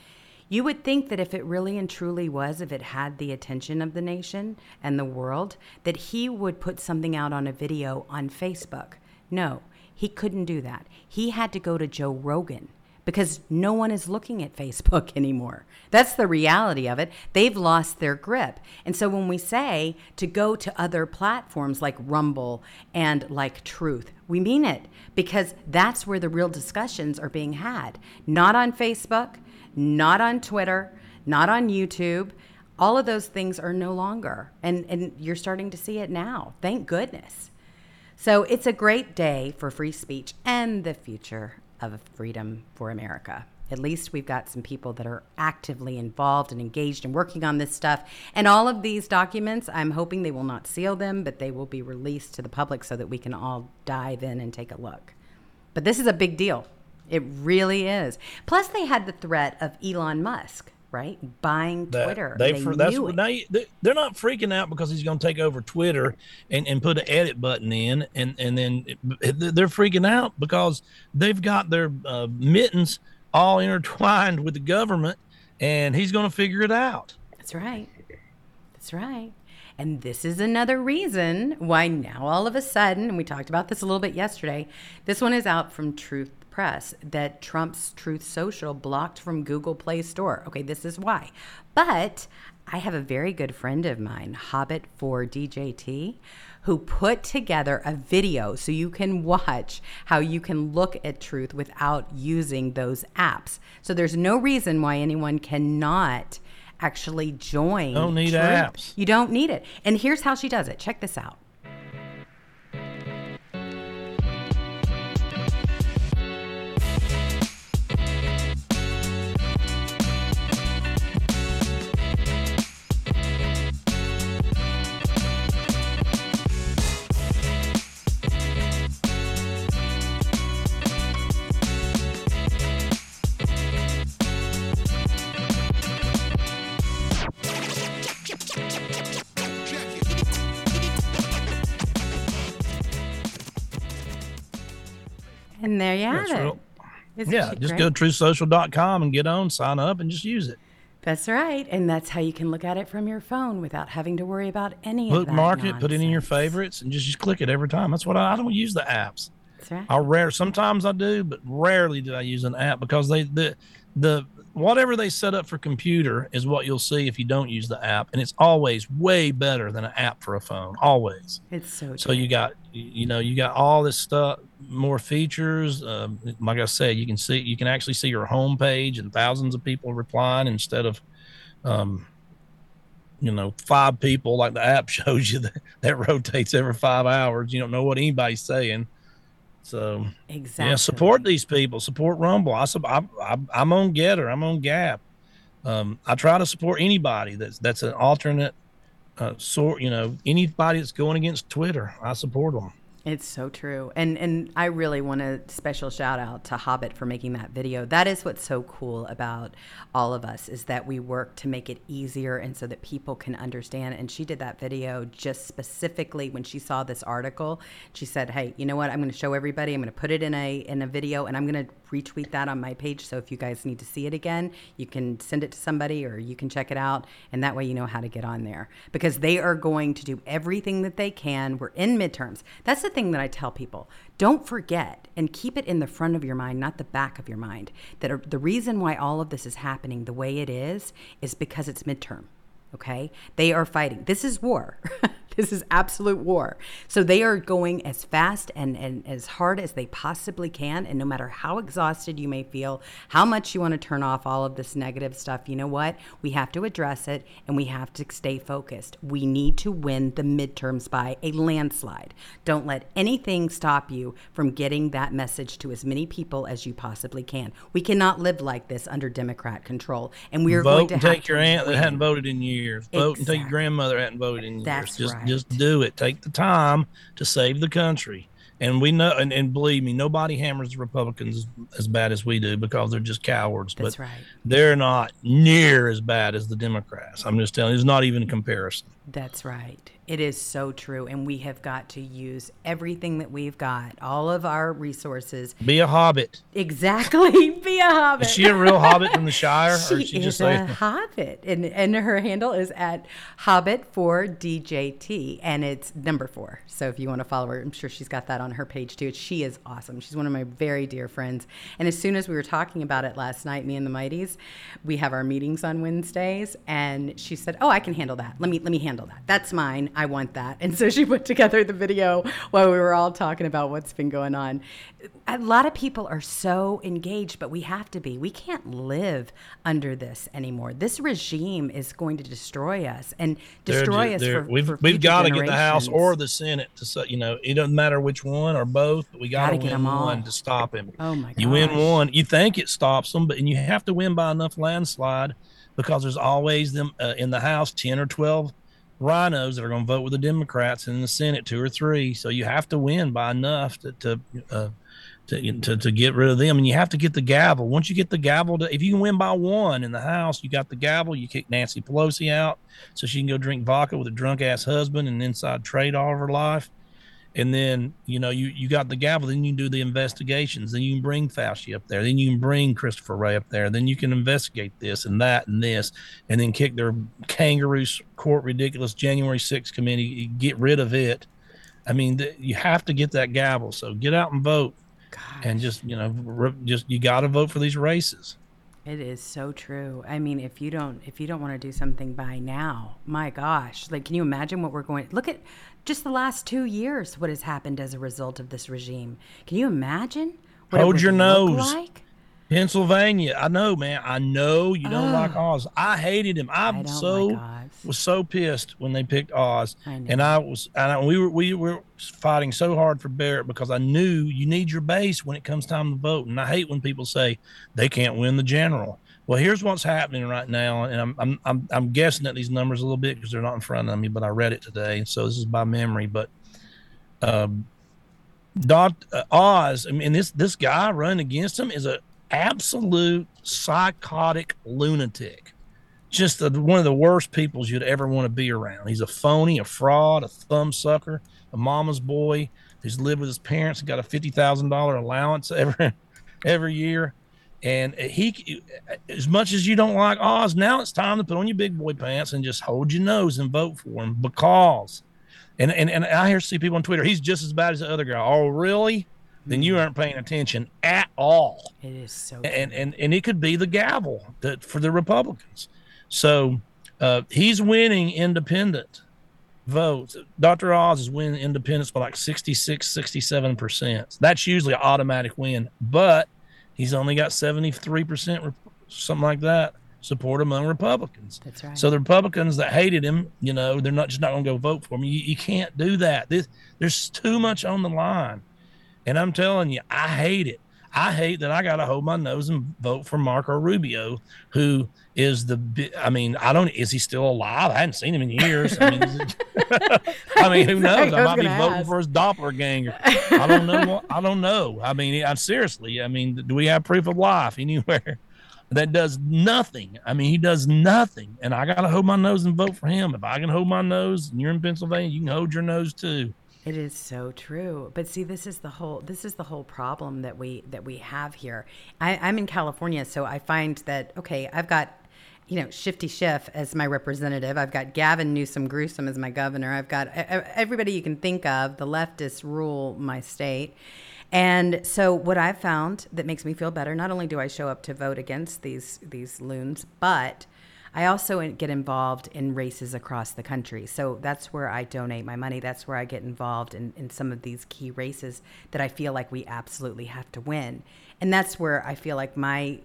A: You would think that if it really and truly was, if it had the attention of the nation and the world, that he would put something out on a video on Facebook. No, he couldn't do that. He had to go to Joe Rogan because no one is looking at Facebook anymore. That's the reality of it. They've lost their grip. And so when we say to go to other platforms like Rumble and like Truth, we mean it because that's where the real discussions are being had. Not on Facebook, not on Twitter, not on YouTube. All of those things are no longer. And, and you're starting to see it now. Thank goodness. So it's a great day for free speech and the future of freedom for America. At least we've got some people that are actively involved and engaged and working on this stuff. And all of these documents, I'm hoping they will not seal them, but they will be released to the public so that we can all dive in and take a look. But this is a big deal. It really is. Plus, they had the threat of Elon Musk, right? Buying
B: That-
A: Twitter.
B: They,
A: They
B: that's
A: knew
B: what they- they're not freaking out because he's going to take over Twitter and, and put an edit button in, and and then it- they're freaking out because they've got their uh, mittens all intertwined with the government, and he's going to figure it out.
A: That's right. That's right. And this is another reason why now all of a sudden, and we talked about this a little bit yesterday, this one is out from Truth Press that Trump's Truth Social blocked from Google Play Store. Okay, this is why. But I have a very good friend of mine, Hobbit for DJT, who put together a video so you can watch how you can look at truth without using those apps. So there's no reason why anyone cannot actually join.
B: Don't need
A: Truth.
B: apps.
A: You don't need it. And here's how she does it. Check this out. And there you have
B: That's
A: it.
B: real-
A: Isn't
B: Yeah, just
A: great?
B: go to truthsocial.com and get on, sign up, and just use it.
A: That's right. And that's how you can look at it from your phone without having to worry about any of that.
B: Bookmark it, put it in your favorites, and just, just click it every time. That's what I, I don't use the apps.
A: That's right.
B: I rare sometimes I do, but rarely do I use an app because they the the whatever they set up for computer is what you'll see if you don't use the app, and it's always way better than an app for a phone. Always.
A: It's so
B: So you got you know you got all this stuff, more features. Um, like I said, you can see you can actually see your home page and thousands of people replying instead of, um, you know, five people like the app shows you that, that rotates every five hours. You don't know what anybody's saying. So
A: exactly.
B: yeah, support these people. Support Rumble. I, I, I I'm on GETTR. I'm on Gab. Um, I try to support anybody that's that's an alternate uh, sort. You know, anybody that's going against Twitter, I support them.
A: It's so true. And and I really want a special shout out to Hobbit for making that video. That is what's so cool about all of us is that we work to make it easier and so that people can understand. And she did that video just specifically when she saw this article. She said, "Hey, you know what? I'm going to show everybody. I'm going to put it in a in a video and I'm going to retweet that on my page. So if you guys need to see it again, you can send it to somebody or you can check it out and that way you know how to get on there because they are going to do everything that they can. We're in midterms. That's the thing that I tell people. Don't forget and keep it in the front of your mind, not the back of your mind. That the reason why all of this is happening the way it is is because it's midterm. Okay? They are fighting. This is war. this is absolute war. So they are going as fast and, and as hard as they possibly can. And no matter how exhausted you may feel, how much you want to turn off all of this negative stuff, you know what? We have to address it and we have to stay focused. We need to win the midterms by a landslide. Don't let anything stop you from getting that message to as many people as you possibly can. We cannot live like this under Democrat control. And we are going to
B: and
A: have
B: take your aunt that hadn't voted in years. Vote and take your grandmother that hadn't voted in years.
A: That's
B: just
A: right.
B: Just do it. Take the time to save the country. And we know, and, and believe me, nobody hammers the Republicans as bad as we do because they're just cowards.
A: That's
B: but
A: right.
B: they're not near as bad as the Democrats. I'm just telling you, it's not even a comparison.
A: That's right. It is so true. And we have got to use everything that we've got, all of our resources.
B: Be a hobbit.
A: Exactly. Be a hobbit.
B: Is she a real hobbit from the Shire,
A: She
B: or is she
A: is
B: just
A: a
B: a?
A: hobbit, and and her handle is at hobbit for DJT, and it's number four. So if you want to follow her, I'm sure she's got that on her page too. She is awesome. She's one of my very dear friends. And as soon as we were talking about it last night, me and the Mighties, we have our meetings on Wednesdays, and she said, "Oh, I can handle that. Let me let me handle that. That's mine. I want that." And so she put together the video while we were all talking about what's been going on. A lot of people are so engaged, but we have to be. We can't live under this anymore. This regime is going to destroy us and
B: They're
A: destroy us
B: they're-
A: for
B: we've
A: for
B: we've got to get the House or the Senate to say, you know, it doesn't matter which one or both, but we got to win one to stop him.
A: Oh my god.
B: You win one, you think it stops them, but and you have to win by enough landslide because there's always them uh, in the House ten or twelve RINOs that are going to vote with the Democrats in the Senate two or three. So you have to win by enough to to, uh, to to to get rid of them, and you have to get the gavel. Once you get the gavel, to, if you can win by one in the House, you got the gavel. You kick Nancy Pelosi out so she can go drink vodka with a drunk ass husband and inside trade all of her life. And then you know you you got the gavel. Then you can do the investigations. Then you can bring Fauci up there. Then you can bring Christopher Wray up there. Then you can investigate this and that and this, and then kick their kangaroo court ridiculous January 6th committee. Eh, get rid of it. I mean, th- you have to get that gavel. So get out and vote, and just you know, re- just you got to vote for these races.
A: It is so true. I mean, if you don't if you don't want to do something by now, my gosh, like can you imagine what we're going look at just the last 2 years what has happened as a result of this regime. Can you imagine what it
B: Hold your nose.
A: like?
B: Pennsylvania, I know, man. I know you don't like Oz. I hated him. I'm
A: I
B: so
A: like
B: was so pissed when they picked Oz,
A: I
B: and I was, and I, we were we were fighting so hard for Barnette because I knew you need your base when it comes time to vote, and I hate when people say they can't win the general. Well, here's what's happening right now, and I'm I'm I'm, I'm guessing at these numbers a little bit because they're not in front of me, but I read it today, so this is by memory. But um, Dot uh, Oz, I mean this this guy running against him is a absolute psychotic lunatic. Just the, one of the worst peoples you'd ever want to be around. He's a phony, a fraud, a thumbsucker, a mama's boy. who's lived with his parents and got a fifty thousand dollar allowance every every year. And he, as much as you don't like Oz, now it's time to put on your big boy pants and just hold your nose and vote for him because, and and, and I hear see people on Twitter, he's just as bad as the other guy. Oh, really? Then you aren't paying attention at all.
A: It is so.
B: And and and it could be the gavel that for the Republicans. So uh, he's winning independent votes. Dr. Oz is winning independents by like 66, 67%. That's usually an automatic win, but he's only got 73%, something like that, support among Republicans.
A: That's right.
B: So the Republicans that hated him, you know, they're not just not going to go vote for him. You, you can't do that. This, there's too much on the line. And I'm telling you, I hate it. I hate that I got to hold my nose and vote for Marco Rubio, who is the. I mean, I don't. Is he still alive? I hadn't seen him in years. I mean, it- I mean, who knows?
A: I
B: I might be voting
A: ask.
B: for his doppelganger. I don't know. I don't know. I mean, I seriously. I mean, do we have proof of life anywhere? That does nothing. I mean, he does nothing, and I gotta hold my nose and vote for him. If I can hold my nose, and you're in Pennsylvania, you can hold your nose too.
A: It is so true. But see, this is the whole this is the whole problem that we that we have here. I, I'm in California, so I find that okay, I've got you know Shifty Schiff as my representative. I've got Gavin Newsom Gruesome as my governor. I've got everybody you can think of. The leftists rule my state. And so what I've found that makes me feel better, not only do I show up to vote against these these loons, but I also get involved in races across the country. So that's where I donate my money. That's where I get involved in, in some of these key races that I feel like we absolutely have to win. And that's where I feel like my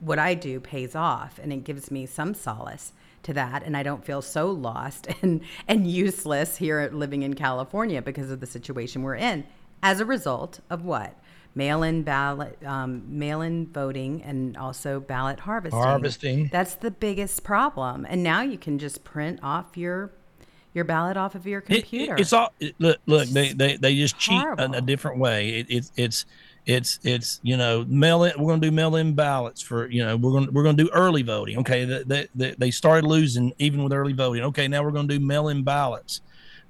A: what I do pays off and it gives me some solace to that and I don't feel so lost and and useless here living in California because of the situation we're in as a result of what mail-in ballot um, mail-in voting and also ballot harvesting
B: Harvesting.
A: that's the biggest problem and now you can just print off your your ballot off of your
B: It- it-
A: computer
B: it's all it- look. Look, they they, they just cheat in a different way. It, it's it's it's it's you know mail in. We're going to do mail in ballots for you know we're going we're going to do early voting. Okay, they, they, they they started losing even with early voting. Okay, now we're going to do mail in ballots.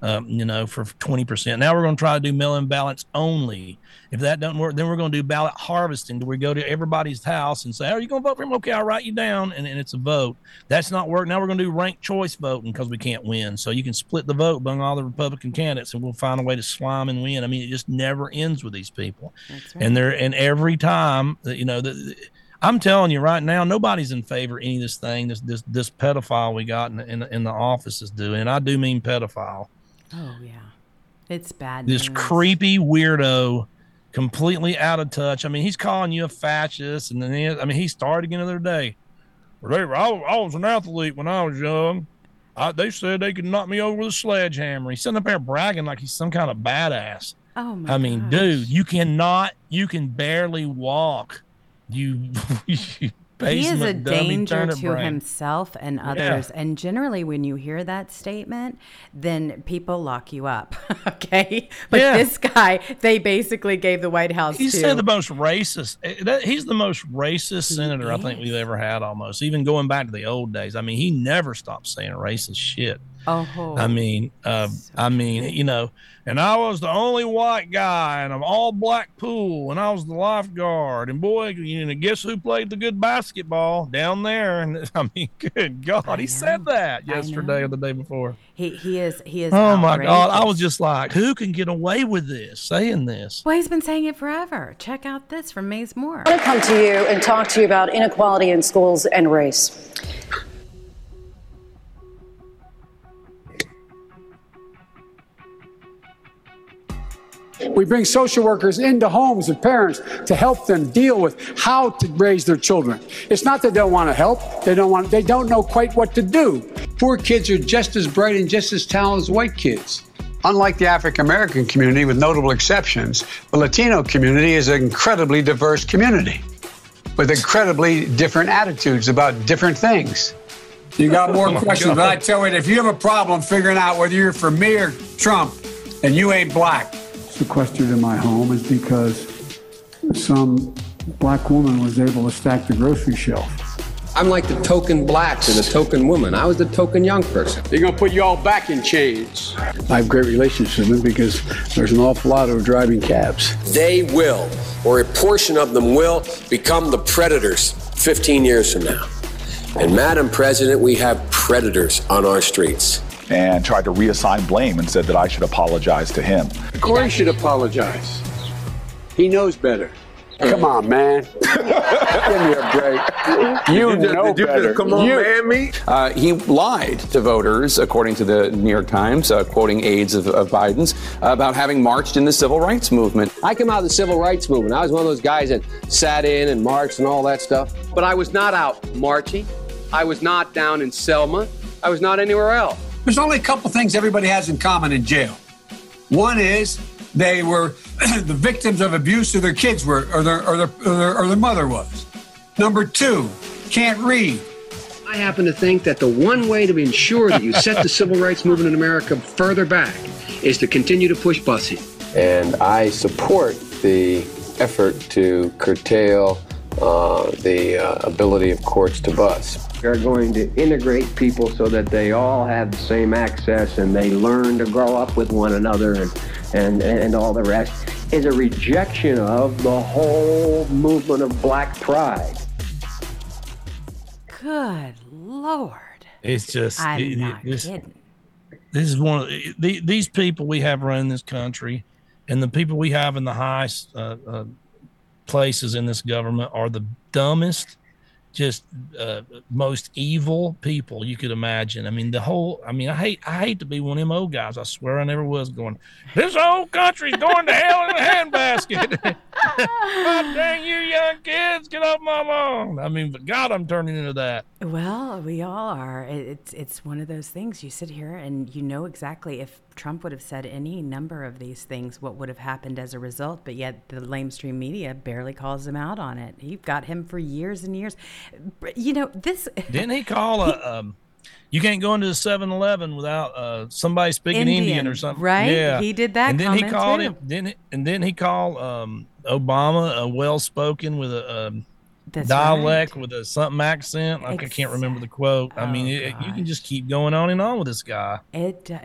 B: Um, you know, for twenty percent. Now we're going to try to do mail-in ballots only. If that doesn't work, then we're going to do ballot harvesting. Do we go to everybody's house and say, "Are you going to vote for him?" Okay, I'll write you down, and, and it's a vote. That's not work. Now we're going to do ranked choice voting because we can't win. So you can split the vote among all the Republican candidates, and we'll find a way to slime and win. I mean, it just never ends with these people.
A: Right.
B: And they're and every time that you know the. I'm telling you right now, nobody's in favor of any of this thing. This this this pedophile we got in the, in the, in the office is doing. And I do mean pedophile
A: oh yeah. It's bad
B: this
A: news.
B: creepy weirdo completely out of touch. I mean he's calling you a fascist and then he, i mean he started again the other day. Well, I, was- I was an athlete when i was young. I, they said they could knock me over with a sledgehammer. He's sitting up there bragging like he's some kind of badass.
A: Oh my
B: i mean
A: gosh.
B: dude you cannot you can barely walk. You, you
A: he is a danger to
B: brain.
A: himself and others. And generally, when you hear that statement, then people lock you up. okay. But
B: Yeah.
A: this guy, they basically gave the White House
B: He
A: to.
B: said the most racist. eh, that- He's the most racist senator I think we've ever had. Almost even going back to the old days. I mean, he never stopped saying racist shit.
A: Oh,
B: I mean, uh,
A: so
B: I mean, you know, and I was the only white guy in an all black pool, and I was the lifeguard. And boy, you know, guess who played the good basketball down there? And I mean, good God, he said that yesterday or the day before.
A: he, he is. He is.
B: Oh my God, I was just like, who can get away with this, saying this?
A: Well, he's been saying it forever. Check out this from Maze Moore.
F: I want to come to you and talk to you about inequality in schools and race.
G: We bring social workers into homes of parents to help them deal with how to raise their children. It's not that they don't want to help, they don't want they don't know quite what to do.
H: Poor kids are just as bright and just as talented as white kids. Unlike the African American community, with notable exceptions, the Latino community is an incredibly diverse community with incredibly different attitudes about different things.
G: You got more questions,
H: God.
G: but I tell you, if you have a problem figuring out whether you're for me or Trump, and you ain't black.
I: Sequestered in my home is because some black woman was able to stack the grocery shelf.
J: I'm like the token black or the token woman. I was the token young person.
H: They're going to put you all back in chains.
I: I have great relationships with them because there's an awful lot of driving cabs.
J: They will, or a portion of them will, become the predators 15 years from now. And Madam President, we have predators on our streets.
K: And tried to reassign blame and said that I should apologize to him.
H: Corey should apologize. He knows better. Come on, man. Give me a break. You know better.
J: Come on,
H: You-
J: man, me.
L: Uh, he lied to voters, according to the New York Times, uh, quoting aides of, of Biden's, about having marched in the civil rights movement.
J: I came out of the civil rights movement. I was one of those guys that sat in and marched and all that stuff. But I was not out marching. I was not down in Selma. I was not anywhere else.
H: There's only a couple things everybody has in common in jail. One is they were the victims of abuse, or their kids were, or their, or their, or their, or their mother was. Number two, can't read.
J: I happen to think that the one way to ensure that you set the civil rights movement in America further back is to continue to push busing. And I support the effort to curtail uh, the uh, ability of courts to bus. We're going to integrate people so that they all have the same access and they learn to grow up with one another and, and, and all the rest is a rejection of the whole movement of black pride.
A: Good Lord.
B: It's just
A: I'm
B: it- it-
A: not
B: this,
A: kidding.
B: this is one of the, these people we have running this country, and the people we have in the highest uh, uh, places in this government are the dumbest, just uh, most evil people you could imagine. I mean, the whole. I mean, I hate I hate to be one of them old guys. I swear I never was going. This whole country's going to hell in a handbasket. God dang you, young kids, get off my lawn. I mean, but God, I'm turning into that.
A: Well, we all are. It's it's one of those things. You sit here and you know exactly if Trump would have said any number of these things, what would have happened as a result. But yet the lamestream media barely calls him out on it. You've got him for years and years. You know this.
B: Didn't he call a? Um, you can't go into the 7-Eleven without uh, somebody speaking Indian,
A: Indian,
B: or something.
A: right?
B: Yeah,
A: He did that
B: And then he called
A: too.
B: him. Then and then he called um, Obama a well-spoken with a um,
A: That's
B: dialect with a something accent. Like, I can't remember the quote. I mean,
A: Oh,
B: it, you can just keep going on and on with this guy.
A: It uh,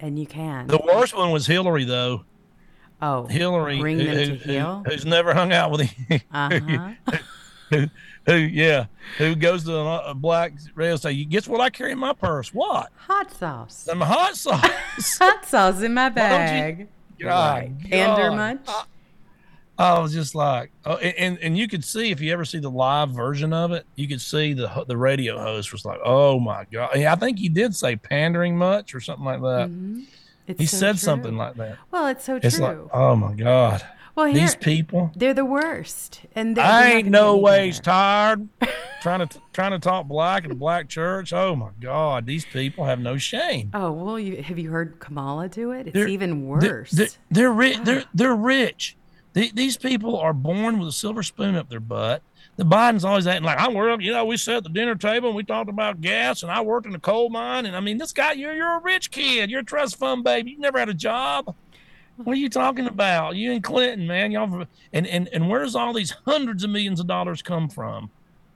A: and you can.
B: The worst one was Hillary, though.
A: Oh,
B: Hillary,
A: bring
B: who-
A: them to
B: who- who-
A: heel.
B: who's never hung out with him.
A: Uh-huh.
B: who, who, yeah, who goes to a, a black rail say, "You guess what I carry in my purse? What?
A: Hot sauce.
B: Some hot sauce."
A: Hot sauce in my
B: don't you-
A: bag.
B: God,
A: Gander
B: God.
A: much?
B: I was just like, oh, and, and you could see if you ever see the live version of it, you could see the the radio host was like, "Oh my god!" Yeah, I think he did say pandering much or something like that.
A: Mm-hmm.
B: He
A: so
B: said
A: true.
B: something like that.
A: Well, it's so
B: It's
A: true.
B: like, oh my god,
A: well,
B: these people.
A: they're the worst, and they're,
B: I ain't no ways tired trying to trying to talk black in a black church. Oh my God, these people have no shame.
A: Oh well, you, have you heard Kamala do it? It's
B: They're-
A: even
B: They're,
A: worse.
B: they're, they're rich. They're they're rich. The- these people are born with a silver spoon up their butt. The Biden's always acting like I'm worried. You know, we sat at the dinner table and we talked about gas, and I worked in a coal mine. And I mean, this guy, you're you're a rich kid. You're a trust fund baby. You never had a job. What are you talking about? You and Clinton, man. Y'all and and and where's all these hundreds of millions of dollars come from?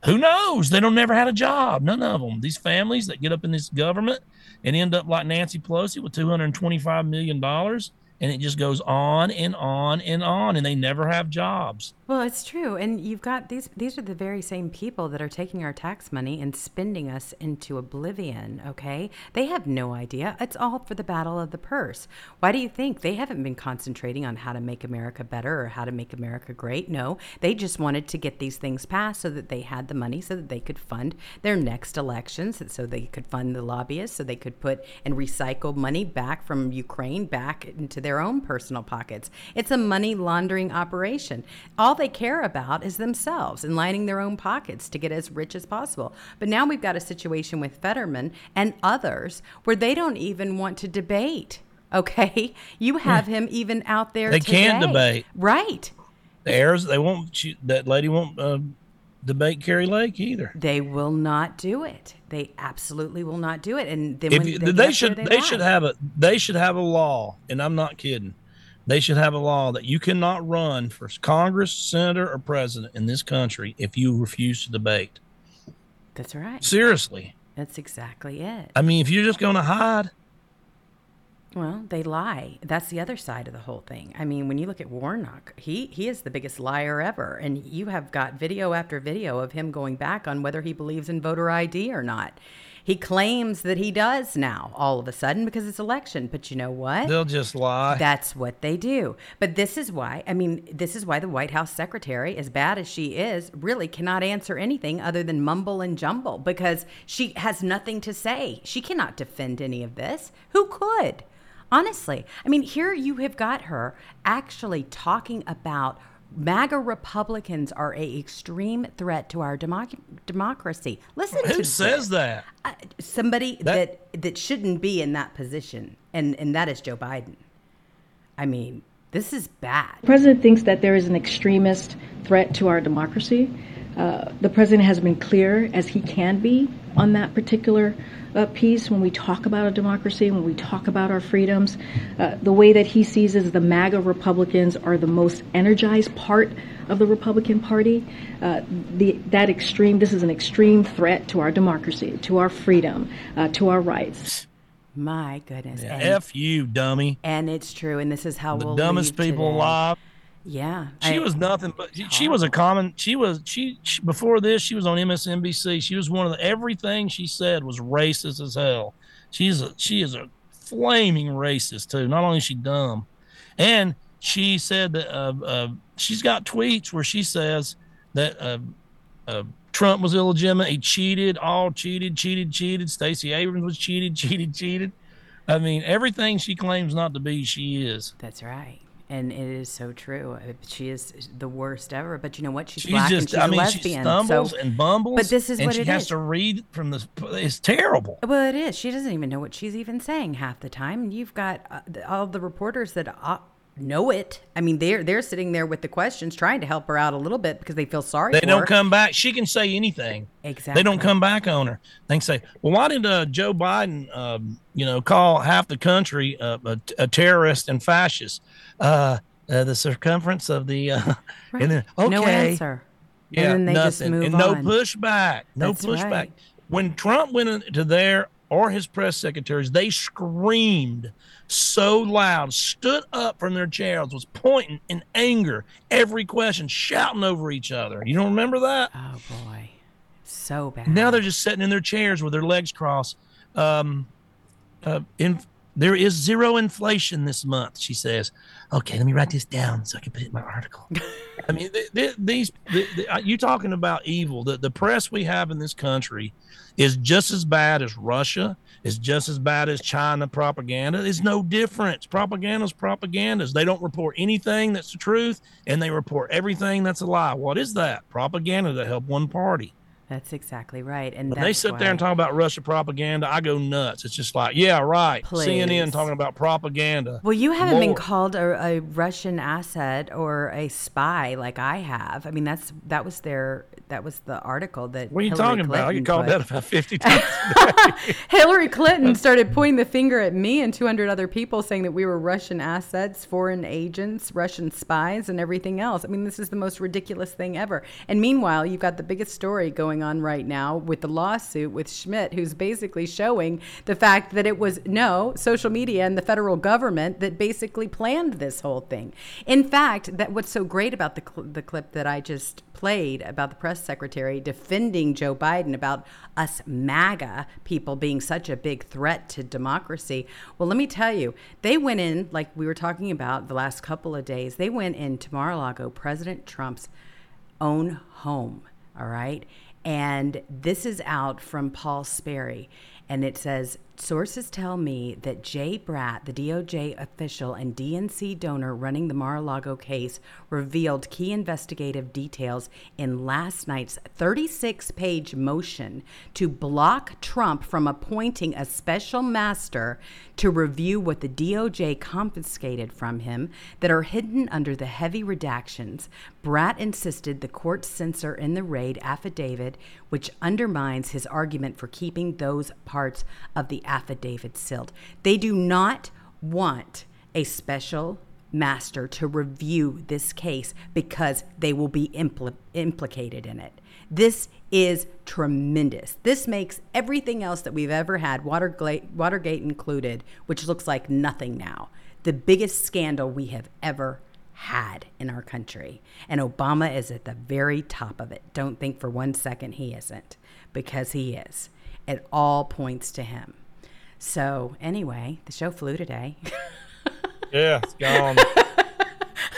B: Who knows? They don't never had a job. None of them. These families that get up in this government and end up like Nancy Pelosi with two hundred twenty-five million dollars, and it just goes on and on and on, and they never have jobs.
A: Well, it's true, and you've got these. These are the very same people that are taking our tax money and spending us into oblivion. Okay, they have no idea. It's all for the battle of the purse. Why do you think they haven't been concentrating on how to make America better or how to make America great? No, they just wanted to get these things passed so that they had the money, so that they could fund their next elections, so they could fund the lobbyists, so they could put and recycle money back from Ukraine back into their own personal pockets. It's a money laundering operation. All they care about is themselves and lining their own pockets to get as rich as possible. But now we've got a situation with Fetterman and others where they don't even want to debate. Okay, you have him even out there.
B: They can't debate.
A: right?
B: The heirs, they won't. She, that lady won't uh, debate Kari Lake either.
A: They will not do it. They absolutely will not do it. And then
B: you-
A: they,
B: they,
A: up there,
B: should
A: they
B: they should have a they should have a law, and I'm not kidding. They should have a law that you cannot run for Congress, senator, or president in this country if you refuse to debate.
A: That's right.
B: Seriously.
A: That's exactly it.
B: I mean, if you're just going to hide,
A: Well, they lie. That's the other side of the whole thing. I mean, when you look at Warnock, he he is the biggest liar ever, and you have got video after video of him going back on whether he believes in voter ID or not. He claims that he does now, all of a sudden, because it's election. But you know what?
B: they'll just lie.
A: That's what they do. But this is why, I mean, this is why the White House secretary, as bad as she is, really cannot answer anything other than mumble and jumble because she has nothing to say. She cannot defend any of this. Who could? Honestly, I mean, here you have got her actually talking about MAGA Republicans are a extreme threat to our democ- democracy. Listen to
B: Who
A: to
B: says
A: this.
B: that?
A: Uh, somebody
B: That-
A: that that shouldn't be in that position, and and that is Joe Biden. I mean, this is bad.
D: The president thinks that there is an extremist threat to our democracy. Uh, the president has been clear as he can be on that particular uh, piece when we talk about a democracy, when we talk about our freedoms. Uh, the way that he sees is the MAGA Republicans are the most energized part of the Republican Party. Uh, the, that extreme, this is an extreme threat to our democracy, to our freedom, uh, to our rights.
A: My goodness.
B: Yeah,
A: and,
B: F you, dummy.
A: and it's true, and this is how
B: The
A: we'll
B: dumbest
A: leave
B: people
A: today.
B: alive.
A: Yeah,
B: She
A: I-
B: was nothing but she, she was a common. She was she, she before this. She was on MSNBC. She was one of the everything she said was racist as hell. She's a she is a flaming racist too. Not only is she dumb, and she said that uh, uh, she's got tweets where she says that uh, uh, Trump was illegitimate. He cheated, all cheated, cheated, cheated. Stacey Abrams was cheated, cheated, cheated. I mean, everything she claims not to be, she is.
A: That's right. And it is so true. Uh, She is the worst ever. But you know what? She's,
B: She's
A: black and
B: just,
A: she's
B: I
A: a
B: mean, she
A: lesbian.
B: stumbles
A: so,
B: and bumbles.
A: But this is
B: and
A: what
B: she has
A: is.
B: to read from the. It's terrible.
A: Well, it is. She doesn't even know what she's even saying half the time. You've got uh, all the reporters that uh, know it. I mean, they're they're sitting there with the questions, trying to help her out a little bit because they feel sorry.
B: They don't
A: her.
B: come back. She can say anything.
A: Exactly.
B: They don't come back on her. They can say, "Well, why did uh, Joe Biden, um, you know, call half the country uh, a, a terrorist and fascist?" Uh, uh, the circumference of the, uh, and then okay,
A: No answer. And
B: Yeah,
A: then they
B: nothing,
A: just move
B: and no
A: on.
B: pushback. No
A: That's
B: pushback.
A: right.
B: When Trump went into there or his press secretaries, they screamed so loud, stood up from their chairs, was pointing in anger every question, shouting over each other. You don't remember that?
A: Oh boy, so bad.
B: Now they're just sitting in their chairs with their legs crossed. Um, uh, in, there is zero inflation this month, she says. Okay, let me write this down so I can put it in my article. I mean, th- th- these th- uh, you talking about evil? The the press we have in this country is just as bad as Russia. Is just as bad as China propaganda. There's no difference. Propaganda's propagandas. They don't report anything that's the truth, and they report everything that's a lie. What is that? Propaganda to help one party.
A: That's exactly right. And
B: When they sit there and talk about Russia propaganda, I go nuts. It's just like, yeah, right. CNN talking about propaganda.
A: Well, you haven't been called a, a Russian asset or a spy like I have. I mean, that's that was their that was the article that.
B: What are you
A: Hillary
B: talking about? I get called that about 50 times.
A: Hillary Clinton started pointing the finger at me and 200 other people saying that we were Russian assets, foreign agents, Russian spies, and everything else. I mean, this is the most ridiculous thing ever. And meanwhile, you've got the biggest story going on right now with the lawsuit with Schmitt, who's basically showing the fact that it was no social media and the federal government that basically planned this whole thing. In fact, that what's so great about the cl- the clip that I just played about the press secretary defending Joe Biden about us MAGA people being such a big threat to democracy. Well, let me tell you, they went in, like we were talking about the last couple of days, they went into Mar a Lago, President Trump's own home. All right. And this is out from Paul Sperry. And it says sources tell me that Jay Bratt, the DOJ official and DNC donor running the Mar a Lago case, revealed key investigative details in last night's 36 page motion to block Trump from appointing a special master to review what the DOJ confiscated from him that are hidden under the heavy redactions. Bratt insisted the court censor in the raid affidavit, which undermines his argument for keeping those parts of the affidavit sealed. They do not want a special master to review this case because they will be impl- implicated in it. This is tremendous. This makes everything else that we've ever had, Watergate, Watergate included, which looks like nothing now, the biggest scandal we have ever had in our country. And Obama is at the very top of it. Don't think for one second he isn't, because he is. It all points to him. So, anyway, the show flew today.
B: Yeah, it's gone.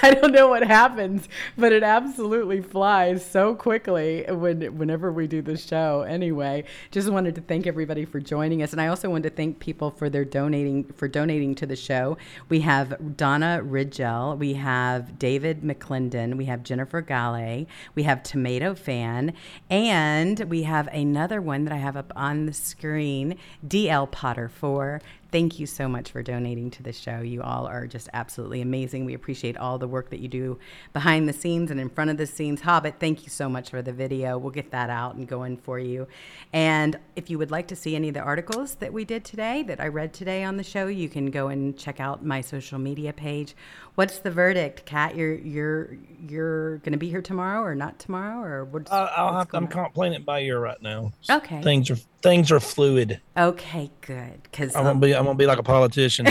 A: I don't know what happens, but it absolutely flies so quickly when whenever we do the show. Anyway, just wanted to thank everybody for joining us, and I also wanted to thank people for their donating for donating to the show. We have Donna Ridgell, we have David McClendon, we have Jennifer Galley, we have Tomato Fan, and we have another one that I have up on the screen, DL Potter Four. Thank you so much for donating to the show. You all are just absolutely amazing. We appreciate all the work that you do behind the scenes and in front of the scenes. Hobbit, thank you so much for the video. We'll get that out and going for you. And if you would like to see any of the articles that we did today, that I read today on the show, you can go and check out my social media page. What's the verdict, Kat? You're you're you're going to be here tomorrow or not tomorrow or what's?
B: I, I'll
A: what's
B: have to, I'm
A: going on?
B: can't playing it by ear right now.
A: Okay.
B: Things are things are fluid.
A: Okay, good. Because
B: I won't um, be I won't be like a politician.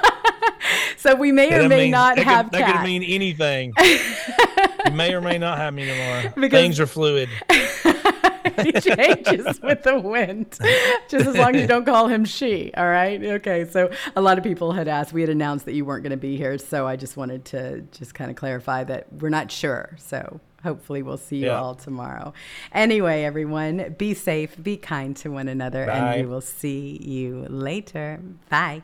A: so we may
B: That
A: or may
B: mean-
A: not have
B: Could, that could mean anything. you may or may not have me tomorrow.
A: Because-
B: Things are fluid.
A: he changes with the wind. Just as long as you don't call him she. All right. Okay. So a lot of people had asked. We had announced that you weren't going to be here, so I just wanted to just kind of clarify that we're not sure. So hopefully we'll see you
B: Yeah.
A: all tomorrow. Anyway, everyone, be safe, be kind to one another,
B: Bye.
A: and we will see you later. Bye.